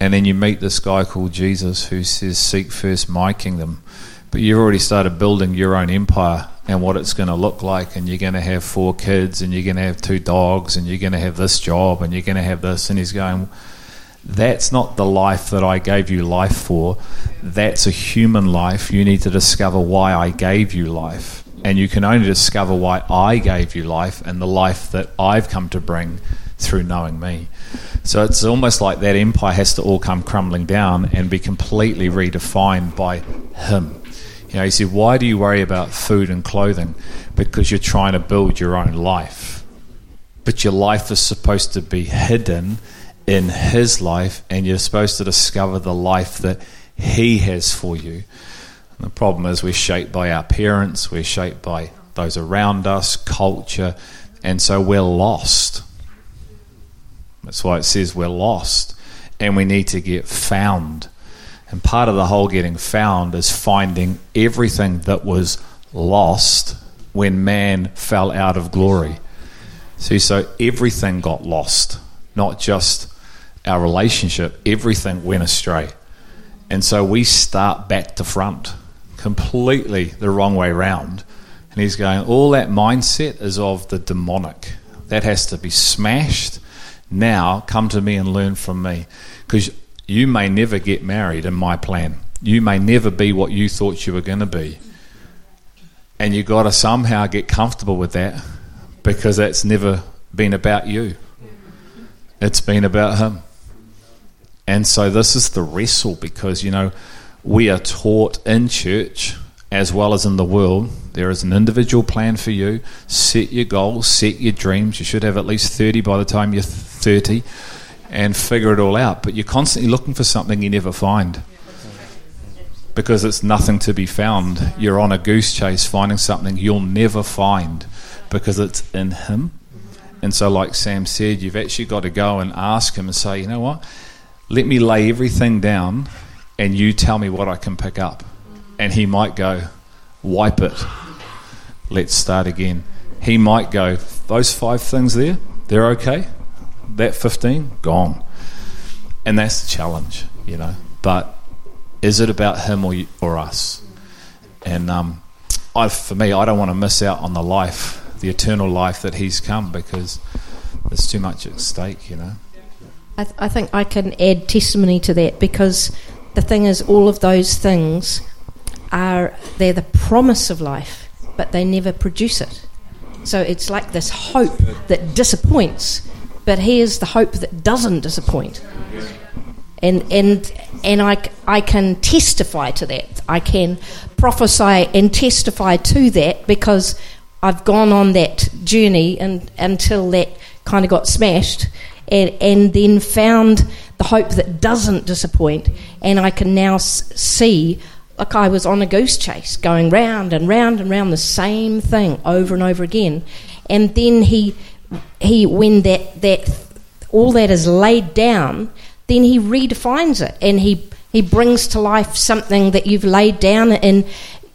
and then you meet this guy called Jesus who says, Seek first my kingdom. But you've already started building your own empire and what it's going to look like, and you're going to have four kids, and you're going to have two dogs, and you're going to have this job, and you're going to have this. And he's going, That's not the life that I gave you life for. That's a human life. You need to discover why I gave you life. And you can only discover why I gave you life and the life that I've come to bring through knowing me. So it's almost like that empire has to all come crumbling down and be completely redefined by Him. You know, he said, Why do you worry about food and clothing? Because you're trying to build your own life. But your life is supposed to be hidden in His life, and you're supposed to discover the life that He has for you. And the problem is, we're shaped by our parents, we're shaped by those around us, culture, and so we're lost. That's why it says we're lost and we need to get found. And part of the whole getting found is finding everything that was lost when man fell out of glory. See, so everything got lost, not just our relationship, everything went astray. And so we start back to front, completely the wrong way round. And he's going, all that mindset is of the demonic. That has to be smashed now come to me and learn from me. Because you may never get married in my plan. You may never be what you thought you were going to be. And you've got to somehow get comfortable with that because that's never been about you. It's been about Him. And so this is the wrestle because, you know, we are taught in church as well as in the world. There is an individual plan for you. Set your goals, set your dreams. You should have at least 30 by the time you're 30 and figure it all out. But you're constantly looking for something you never find because it's nothing to be found. You're on a goose chase finding something you'll never find because it's in Him. And so, like Sam said, you've actually got to go and ask Him and say, you know what? Let me lay everything down and you tell me what I can pick up. And He might go, wipe it. Let's start again. He might go, those five things there, they're okay. That 15 gone. And that's the challenge you know. But is it about him or, or us? And um, I, for me i don't want to miss out on the life the eternal life that he's come because there's too much at stake you know. I, th- I think i can add testimony to that because the thing is all of those things are they're the promise of life but they never produce it so it's like this hope that disappoints but here's the hope that doesn't disappoint. And, and, and I, I can testify to that. I can prophesy and testify to that because I've gone on that journey and, until that kind of got smashed and, and then found the hope that doesn't disappoint. And I can now see, like I was on a goose chase, going round and round and round the same thing over and over again. And then he he when that that all that is laid down, then he redefines it and he he brings to life something that you've laid down and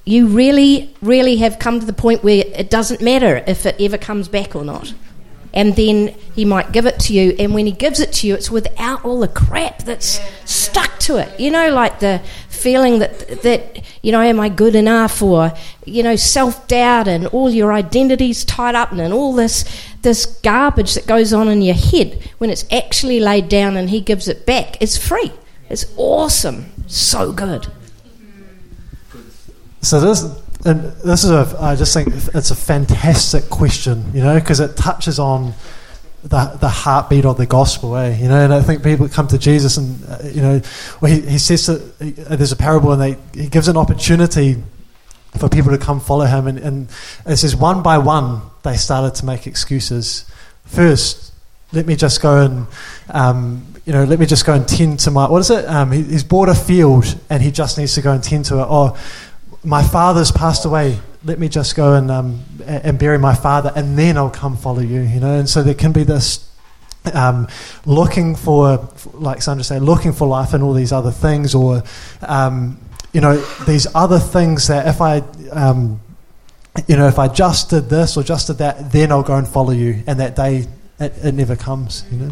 you really really have come to the point where it doesn't matter if it ever comes back or not and then he might give it to you. And when he gives it to you, it's without all the crap that's stuck to it. You know, like the feeling that that you know, am I good enough, or you know, self doubt, and all your identities tied up, and all this this garbage that goes on in your head. When it's actually laid down and he gives it back, it's free. It's awesome. So good. So this, and this is a, I just think it's a fantastic question, you know, because it touches on the the heartbeat of the gospel, eh? You know, and I think people come to Jesus, and uh, you know, well, he, he says that he, uh, there's a parable, and they, he gives an opportunity for people to come follow him, and, and it says one by one they started to make excuses. First, let me just go and um, you know, let me just go and tend to my what is it? Um, he, he's bought a field, and he just needs to go and tend to it. Oh, my father's passed away. Let me just go and um, and bury my father, and then I'll come follow you. You know, and so there can be this um, looking for, like Sandra said, looking for life and all these other things, or um, you know, these other things that if I, um, you know, if I just did this or just did that, then I'll go and follow you. And that day, it, it never comes. You know.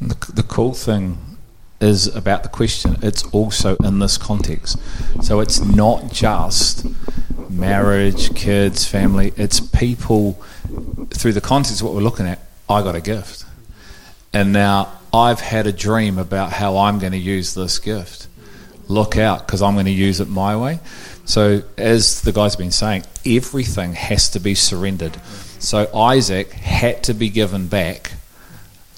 The, the cool thing is about the question, it's also in this context. So it's not just marriage, kids, family, it's people through the context of what we're looking at. I got a gift. And now I've had a dream about how I'm going to use this gift. Look out, because I'm going to use it my way. So, as the guy's been saying, everything has to be surrendered. So, Isaac had to be given back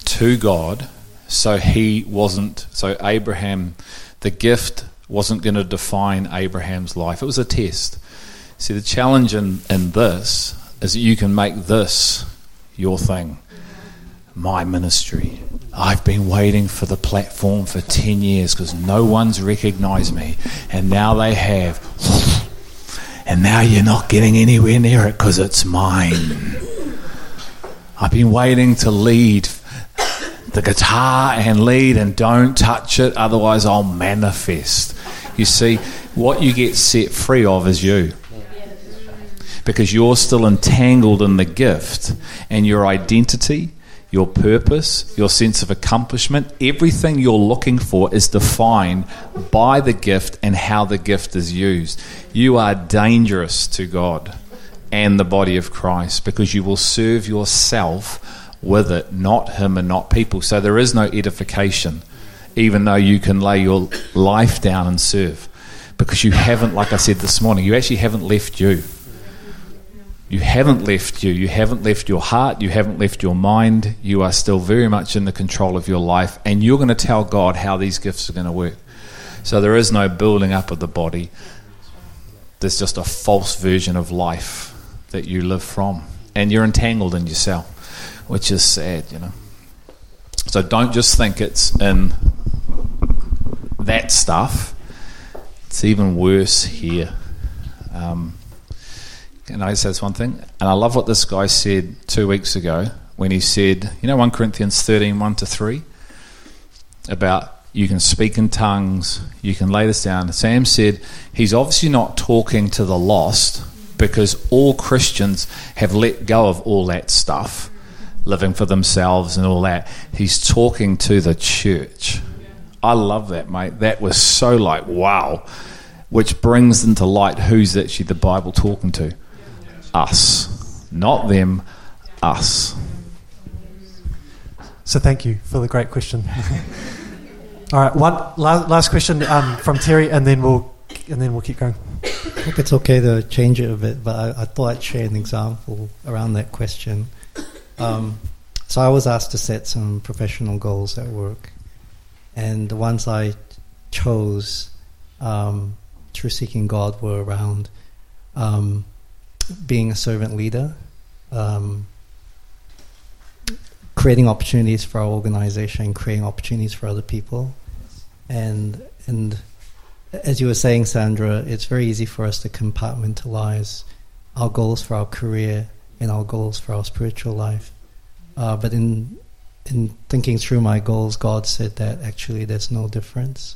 to God so he wasn't, so Abraham, the gift wasn't going to define Abraham's life. It was a test. See, the challenge in, in this is that you can make this your thing, my ministry. I've been waiting for the platform for 10 years because no one's recognized me, and now they have. And now you're not getting anywhere near it because it's mine. I've been waiting to lead the guitar and lead and don't touch it, otherwise, I'll manifest. You see, what you get set free of is you. Because you're still entangled in the gift and your identity, your purpose, your sense of accomplishment, everything you're looking for is defined by the gift and how the gift is used. You are dangerous to God and the body of Christ because you will serve yourself with it, not him and not people. So there is no edification, even though you can lay your life down and serve. Because you haven't, like I said this morning, you actually haven't left you. You haven't left you. You haven't left your heart. You haven't left your mind. You are still very much in the control of your life. And you're going to tell God how these gifts are going to work. So there is no building up of the body. There's just a false version of life that you live from. And you're entangled in yourself which is sad, you know. So don't just think it's in that stuff. It's even worse here. Um, can I say this one thing? And I love what this guy said two weeks ago when he said, you know, 1 Corinthians 13, 1 to 3, about you can speak in tongues, you can lay this down. Sam said he's obviously not talking to the lost because all Christians have let go of all that stuff living for themselves and all that. He's talking to the church. I love that, mate. That was so like, wow. Which brings into light who's actually the Bible talking to? Us. Not them, us. So thank you for the great question. All right, one last, last question um, from Terry, and then we'll and then we'll keep going. I hope it's okay to change it a bit, but I, I thought I'd share an example around that question. Um, so I was asked to set some professional goals at work, and the ones I chose um, through seeking God were around um, being a servant leader, um, creating opportunities for our organization, creating opportunities for other people, and and as you were saying, Sandra, it's very easy for us to compartmentalize our goals for our career in our goals for our spiritual life. Uh, but in in thinking through my goals, God said that actually there's no difference.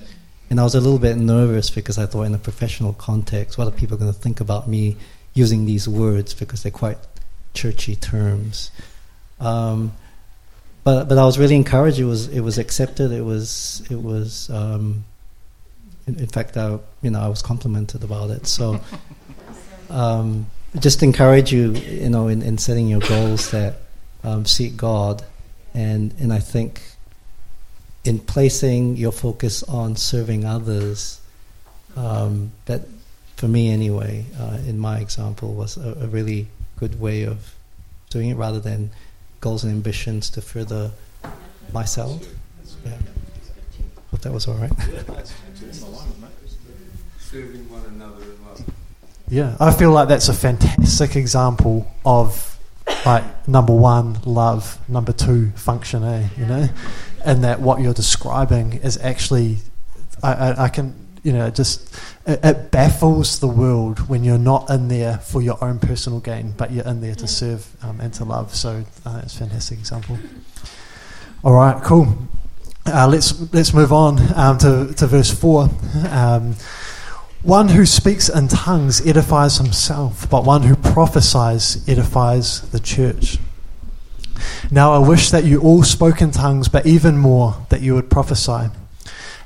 And I was a little bit nervous because I thought, in a professional context, what are people going to think about me using these words because they're quite churchy terms? Um, but but I was really encouraged. It was it was accepted. It was it was. Um, in, in fact, I you know I was complimented about it. So. Um, just encourage you, you know, in, in setting your goals that um, seek God, and and I think in placing your focus on serving others, um, that for me anyway, uh, in my example, was a, a, really good way of doing it rather than goals and ambitions to further myself. Yeah. Hope that was all right. Serving one another in love. Yeah, I feel like that's a fantastic example of like number one, love, number two, function A, you know? And that what you're describing is actually, I, I, I can, you know, just, it, it, baffles the world when you're not in there for your own personal gain, but you're in there to serve um, and to love. So uh, it's a fantastic example. All right, cool. Uh, let's let's move on um, to, to verse 4. Um, one who speaks in tongues edifies himself, but one who prophesies edifies the church. Now I wish that you all spoke in tongues, but even more that you would prophesy.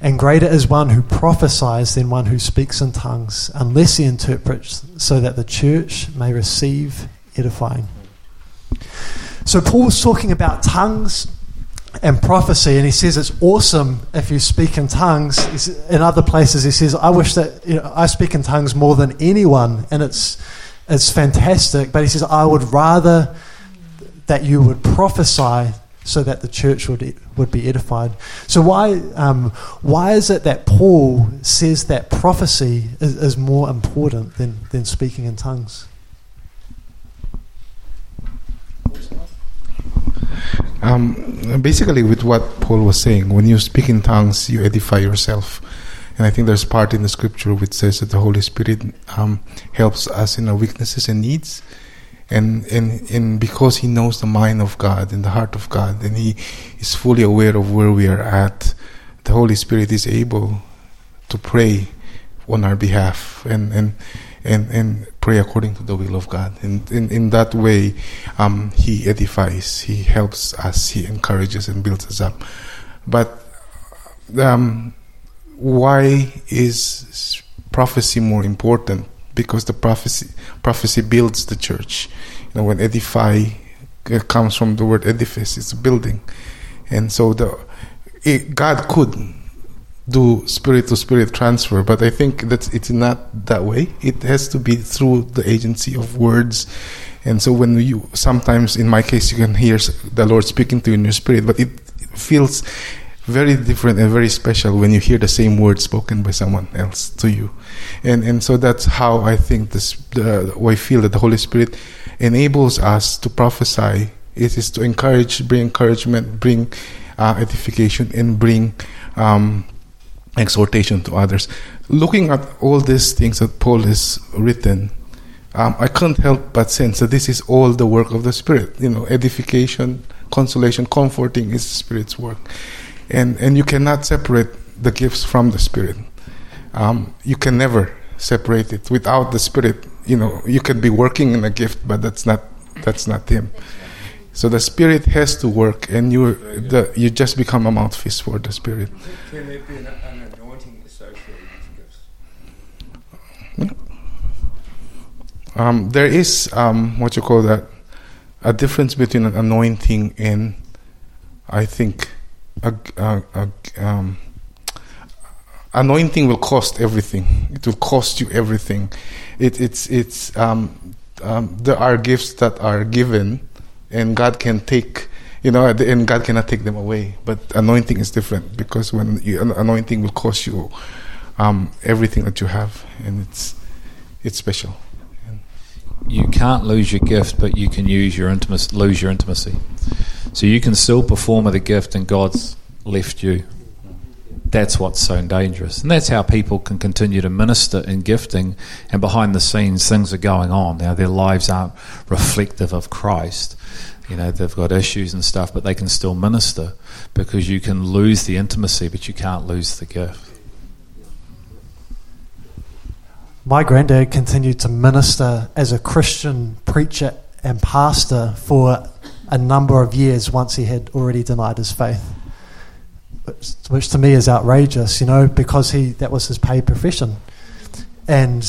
And greater is one who prophesies than one who speaks in tongues, unless he interprets, so that the church may receive edifying. So Paul's talking about tongues and prophecy, and he says it's awesome if you speak in tongues. In other places, he says, "I wish that you know, I speak in tongues more than anyone," and it's it's fantastic. But he says, "I would rather that you would prophesy." So that the church would would be edified. So why um, why is it that Paul says that prophecy is, is more important than, than speaking in tongues? Um, basically, with what Paul was saying, when you speak in tongues, you edify yourself. And I think there's part in the scripture which says that the Holy Spirit um, helps us in our weaknesses and needs. And, and, and because He knows the mind of God and the heart of God, and He is fully aware of where we are at, the Holy Spirit is able to pray on our behalf. And, and and, and pray according to the will of God. And in, in that way, um, He edifies, He helps us, He encourages and builds us up. But um, why is prophecy more important? Because the prophecy prophecy builds the church. You know, when edify uh, comes from the word edifice, it's a building, and so the it, God could do spirit to spirit transfer, but I think that it's not that way. It has to be through the agency of words. And so when you sometimes in my case you can hear the Lord speaking to you in your spirit, but it feels very different and very special when you hear the same word spoken by someone else to you. And and so that's how I think this the, I feel that the Holy Spirit enables us to prophesy. It is to encourage, bring encouragement, bring uh, edification, and bring um, exhortation to others. Looking at all these things that Paul has written, um, I can't help but sense that this is all the work of the Spirit. You know, edification, consolation, comforting is the Spirit's work, and and you cannot separate the gifts from the Spirit. Um, you can never separate it without the Spirit. You know, you can be working in a gift, but that's not that's not Him. So the Spirit has to work, and you the, you just become a mouthpiece for the Spirit. Can there be an, an anointing associated with gifts? Um, there is um, what you call that a difference between an anointing and I think a, a, um, anointing will cost everything. It will cost you everything. It, it's it's um, um, there are gifts that are given, and God can take. You know, and God cannot take them away. But anointing is different because when you, anointing will cost you um, everything that you have, and it's it's special. You can't lose your gift, but you can use your intimacy, lose your intimacy. So you can still perform with a gift, and God's left you. That's what's so dangerous, and that's how people can continue to minister in gifting, and behind the scenes things are going on. Now their lives aren't reflective of Christ. You know they've got issues and stuff, but they can still minister because you can lose the intimacy, but you can't lose the gift. My granddad continued to minister as a Christian preacher and pastor for a number of years once he had already denied his faith. Which, which to me is outrageous, you know, because he that was his paid profession. And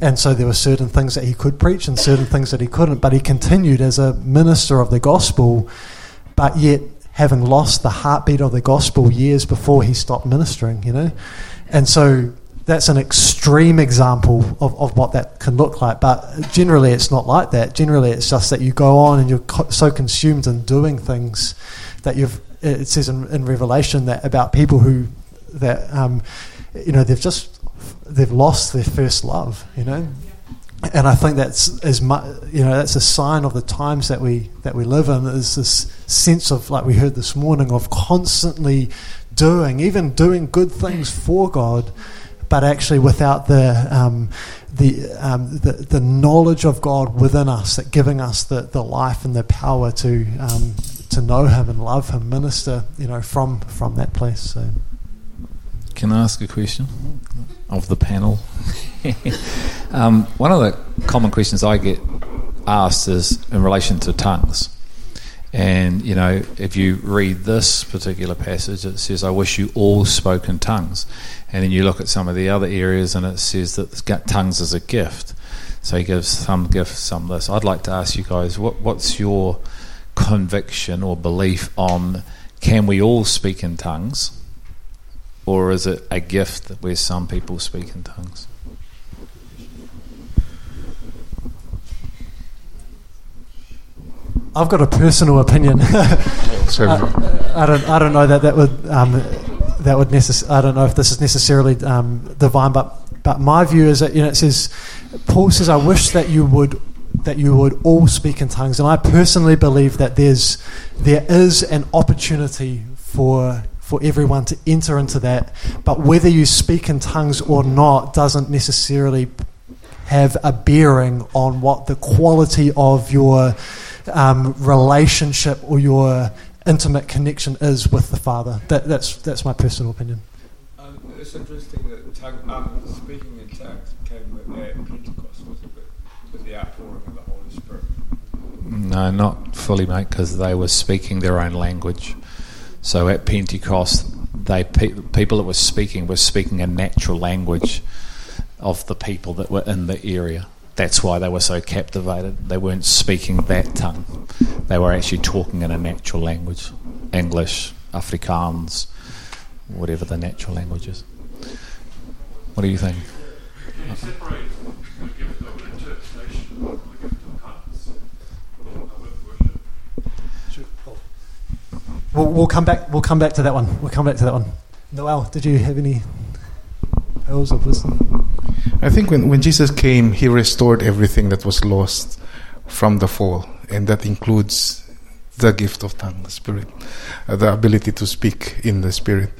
and so there were certain things that he could preach and certain things that he couldn't, but he continued as a minister of the gospel, but yet having lost the heartbeat of the gospel years before he stopped ministering, you know? And so that's an extreme example of, of what that can look like. But generally, it's not like that. Generally, it's just that you go on and you're co- so consumed in doing things that you've. It says in, in Revelation that about people who that um, you know they've just they've lost their first love. You know. And I think that's as much, you know, that's a sign of the times that we that we live in. Is this sense of, like we heard this morning, of constantly doing, even doing good things for God, but actually without the um, the, um, the the knowledge of God within us, that giving us the, the life and the power to um, to know Him and love Him, minister, you know, from from that place. So. Can I ask a question of the panel? um, one of the common questions I get asked is in relation to tongues. And, you know, if you read this particular passage, it says, I wish you all spoke in tongues. And then you look at some of the other areas and it says that tongues is a gift. So he gives some gifts, some this. I'd like to ask you guys, what, what's your conviction or belief on can we all speak in tongues? Or is it a gift that where some people speak in tongues? I've got a personal opinion. I, I, don't. I don't know that that would um, that would necess- I don't know if this is necessarily um, divine, but but my view is that you know it says Paul says, "I wish that you would that you would all speak in tongues," and I personally believe that there's there is an opportunity for for everyone to enter into that, but whether you speak in tongues or not doesn't necessarily have a bearing on what the quality of your um, relationship or your intimate connection is with the Father. That, that's that's my personal opinion. Um, it's interesting that tongue, um, speaking in tongues came with at Pentecost, was it, with the outpouring of the Holy Spirit? No, not fully, mate, because they were speaking their own language. So at Pentecost, they pe- people that were speaking were speaking a natural language of the people that were in the area that's why they were so captivated. They weren't speaking that tongue, they were actually talking in a natural language English, Afrikaans, whatever the natural language is. What do you think? We'll, we'll come back. We'll come back to that one. We'll come back to that one. Noel, did you have any pearls of wisdom? I think when, when Jesus came, he restored everything that was lost from the fall, and that includes the gift of tongue, the spirit, uh, the ability to speak in the spirit.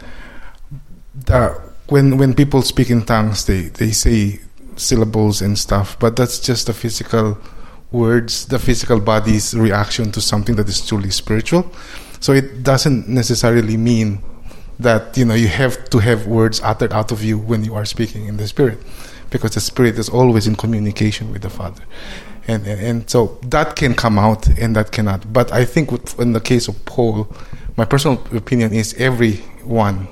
When when people speak in tongues, they, they say syllables and stuff, but that's just the physical words, the physical body's reaction to something that is truly spiritual. So it doesn't necessarily mean that you know you have to have words uttered out of you when you are speaking in the spirit because the spirit is always in communication with the father. And, and, and so that can come out and that cannot. But i think in the case of paul my personal opinion is everyone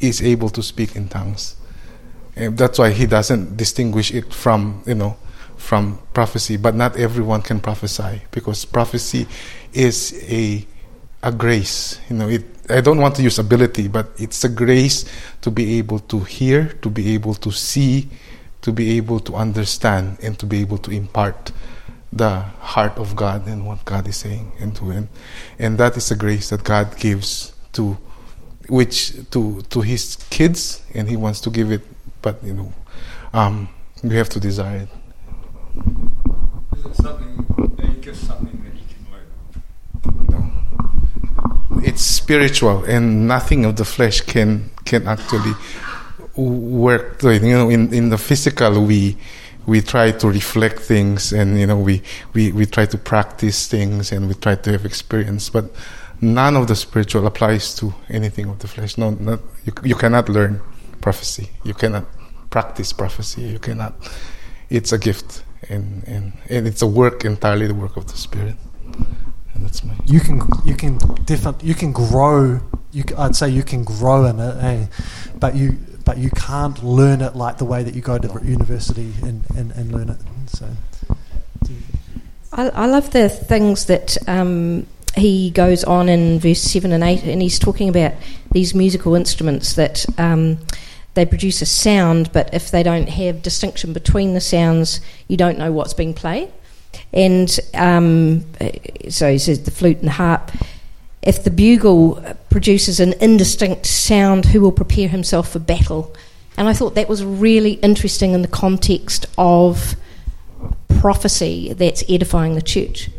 is able to speak in tongues. And that's why he doesn't distinguish it from you know from prophecy. But not everyone can prophesy because prophecy is a a grace you know it I don't want to use ability, but it's a grace to be able to hear, to be able to see, to be able to understand, and to be able to impart the heart of God and what God is saying and doing. And that is a grace that God gives to which to to his kids and he wants to give it but you know um, we have to desire it something something it's spiritual and nothing of the flesh can can actually work you know in in the physical we we try to reflect things and you know we, we we try to practice things and we try to have experience but none of the spiritual applies to anything of the flesh. No not, you, you cannot learn prophecy. You cannot practice prophecy. You cannot it's a gift and, and, and it's a work entirely the work of the spirit that's my. you can you can definitely you can grow. You, c- I'd say you can grow in it, eh? but you but you can't learn it like the way that you go to university and, and, and learn it. So I, I love the things that um, he goes on in verse 7 and 8, and he's talking about these musical instruments that um, they produce a sound, but if they don't have distinction between the sounds, you don't know what's being played. And um, so he says the flute and the harp. If the bugle produces an indistinct sound, who will prepare himself for battle? And I thought that was really interesting in the context of prophecy that's edifying the church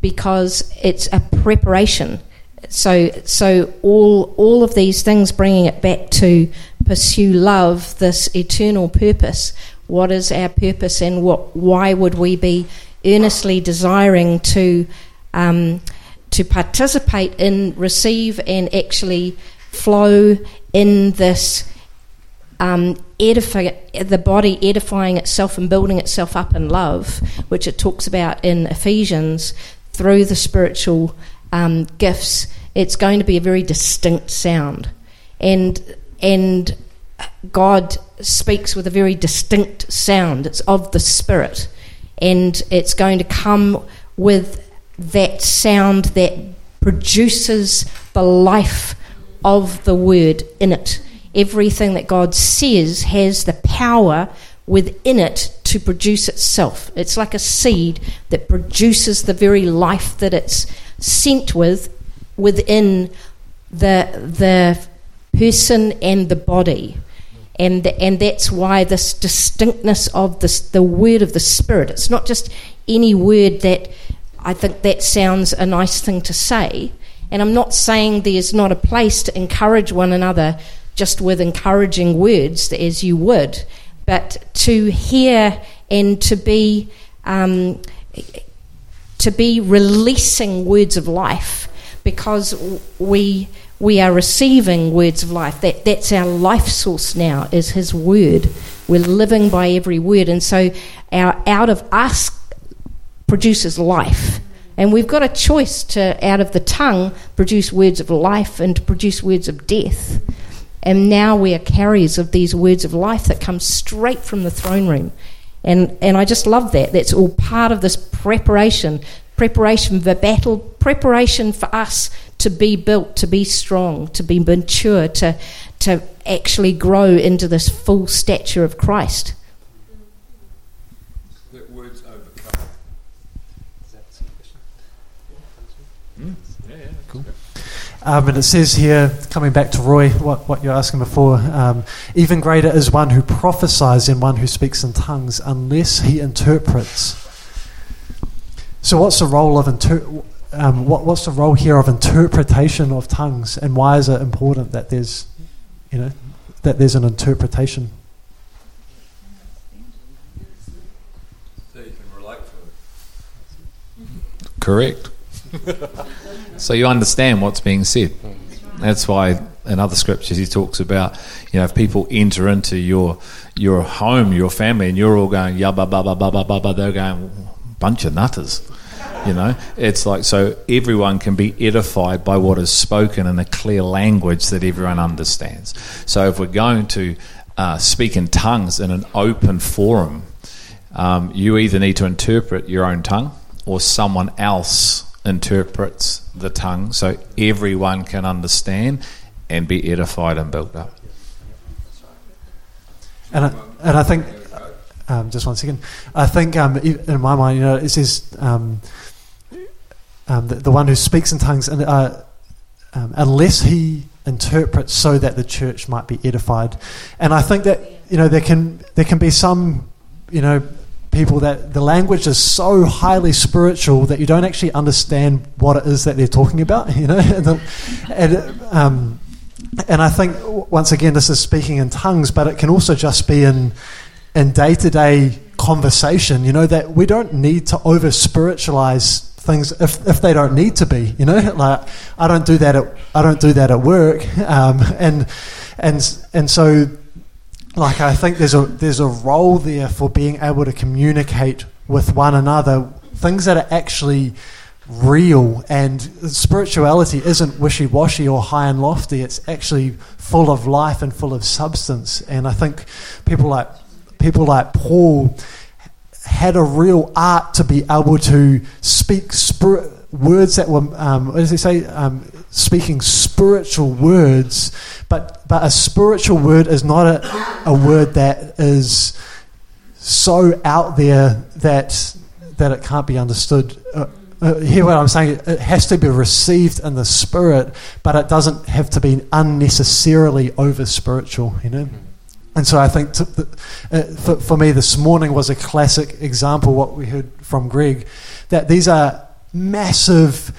because it's a preparation. So, so all all of these things, bringing it back to pursue love, this eternal purpose. What is our purpose, and what? Why would we be earnestly desiring to um, to participate in, receive, and actually flow in this um, edify, the body edifying itself and building itself up in love, which it talks about in Ephesians, through the spiritual um, gifts, it's going to be a very distinct sound, and and God speaks with a very distinct sound. It's of the Spirit, and it's going to come with that sound that produces the life of the Word in it everything that God says has the power within it to produce itself. It's like a seed that produces the very life that it's sent with within the the person and the body. And, and that's why this distinctness of this, the word of the Spirit. It's not just any word that I think that sounds a nice thing to say. And I'm not saying there's not a place to encourage one another just with encouraging words as you would, but to hear and to be um, to be releasing words of life because we we are receiving words of life. That that's our life source now is His word. We're living by every word, and so our out of us produces life. And we've got a choice to, out of the tongue, produce words of life and to produce words of death. And now we are carriers of these words of life that come straight from the throne room. And, and I just love that. That's all part of this preparation preparation for battle, preparation for us to be built, to be strong, to be mature, to, to actually grow into this full stature of Christ. That words overcome. Yeah, yeah, cool. Um, and it says here, coming back to Roy, what, what you're asking before, um, even greater is one who prophesies than one who speaks in tongues, unless he interprets. So, what's the role of inter- um, what, what's the role here of interpretation of tongues, and why is it important that there's, you know, that there's an interpretation? So you can relate to it. Correct. so you understand what's being said. That's why in other scriptures he talks about, you know, if people enter into your your home, your family, and you're all going yabba ba ba ba ba ba ba, they're going bunch of nutters. You know, it's like so everyone can be edified by what is spoken in a clear language that everyone understands. So if we're going to uh, speak in tongues in an open forum, um, you either need to interpret your own tongue or someone else interprets the tongue so everyone can understand and be edified and built up. And I, and I think, um, just one second, I think um, in my mind, you know, it says um, um, the, the one who speaks in tongues, and uh, um, unless he interprets so that the church might be edified. And I think that you know there can there can be some you know people that the language is so highly spiritual that you don't actually understand what it is that they're talking about. You know, and, and um, and I think once again this is speaking in tongues, but it can also just be in in day to day conversation. You know that we don't need to over spiritualize things if, if they don't need to be. You know, like I don't do that at I don't do that at work, um, and and and so like I think there's a there's a role there for being able to communicate with one another things that are actually real. And spirituality isn't wishy-washy or high and lofty. It's actually full of life and full of substance. And i think people like people like paul had a real art to be able to speak words that were um, does he say um, speaking spiritual words but but a spiritual word is not a, a word that is so out there that that it can't be understood uh, uh, hear what I'm saying? It has to be received in the spirit, but it doesn't have to be unnecessarily over spiritual, you know? And so I think uh, for, for me this morning was a classic example, what we heard from Greg, that these are massive,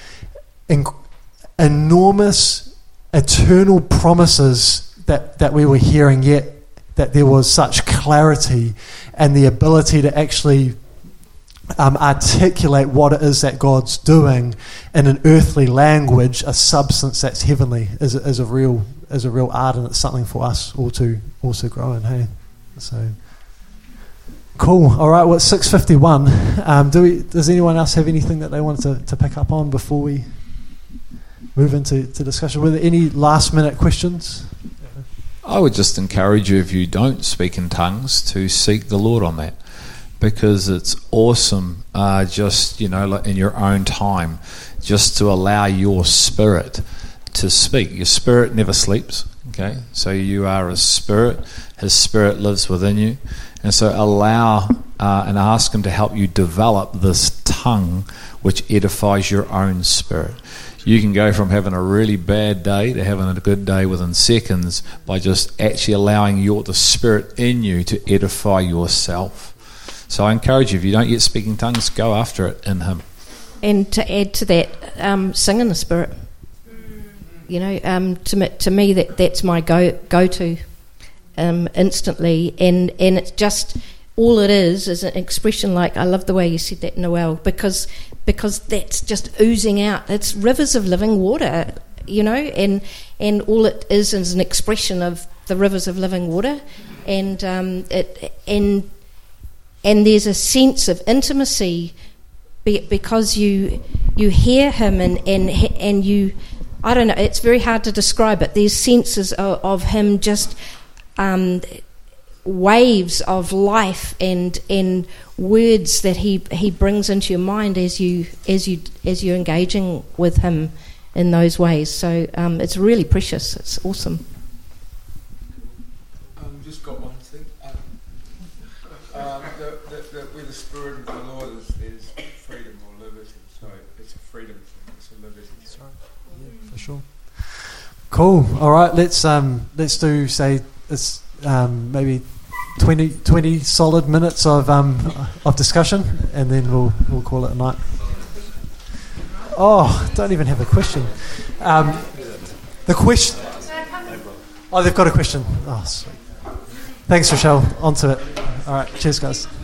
inc- enormous, eternal promises that, that we were hearing, yet that there was such clarity and the ability to actually um, articulate what it is that God's doing in an earthly language, a substance that's heavenly, is, is a real is a real art, and it's something for us all to also grow in. Hey, so cool. All right, well, it's six fifty one. Um, do we? Does anyone else have anything that they wanted to, to pick up on before we move into to discussion? Were there any last minute questions? I would just encourage you, if you don't speak in tongues, to seek the Lord on that because it's awesome uh, just, you know, in your own time, just to allow your spirit to speak. Your spirit never sleeps, okay? So you are a spirit, His spirit lives within you. And so allow uh, and ask Him to help you develop this tongue which edifies your own spirit. You can go from having a really bad day to having a good day within seconds by just actually allowing your the spirit in you to edify yourself. So I encourage you, if you don't yet speak in tongues, go after it in Him. And to add to that, um, sing in the Spirit. You know, um, to, me, to me, that, that's my go go to um, instantly. And, and it's just all it is is an expression like, I love the way you said that, Noel, because, because that's just oozing out. It's rivers of living water, you know, and, and all it is is an expression of the rivers of living water. And, um, it, and and there's a sense of intimacy because you you hear him and and and you I don't know it's very hard to describe it. There's senses of, of him just um, waves of life and and words that he he brings into your mind as you as you as you're engaging with him in those ways. So um, it's really precious. It's awesome Cool. All right. Let's um, let's do say it's um, maybe 20, 20 solid minutes of um, of discussion, and then we'll we'll call it a night. Oh, don't even have a question. Um, the question. Oh, they've got a question. Oh, sweet. Thanks, Rochelle. On to it. All right. Cheers, guys.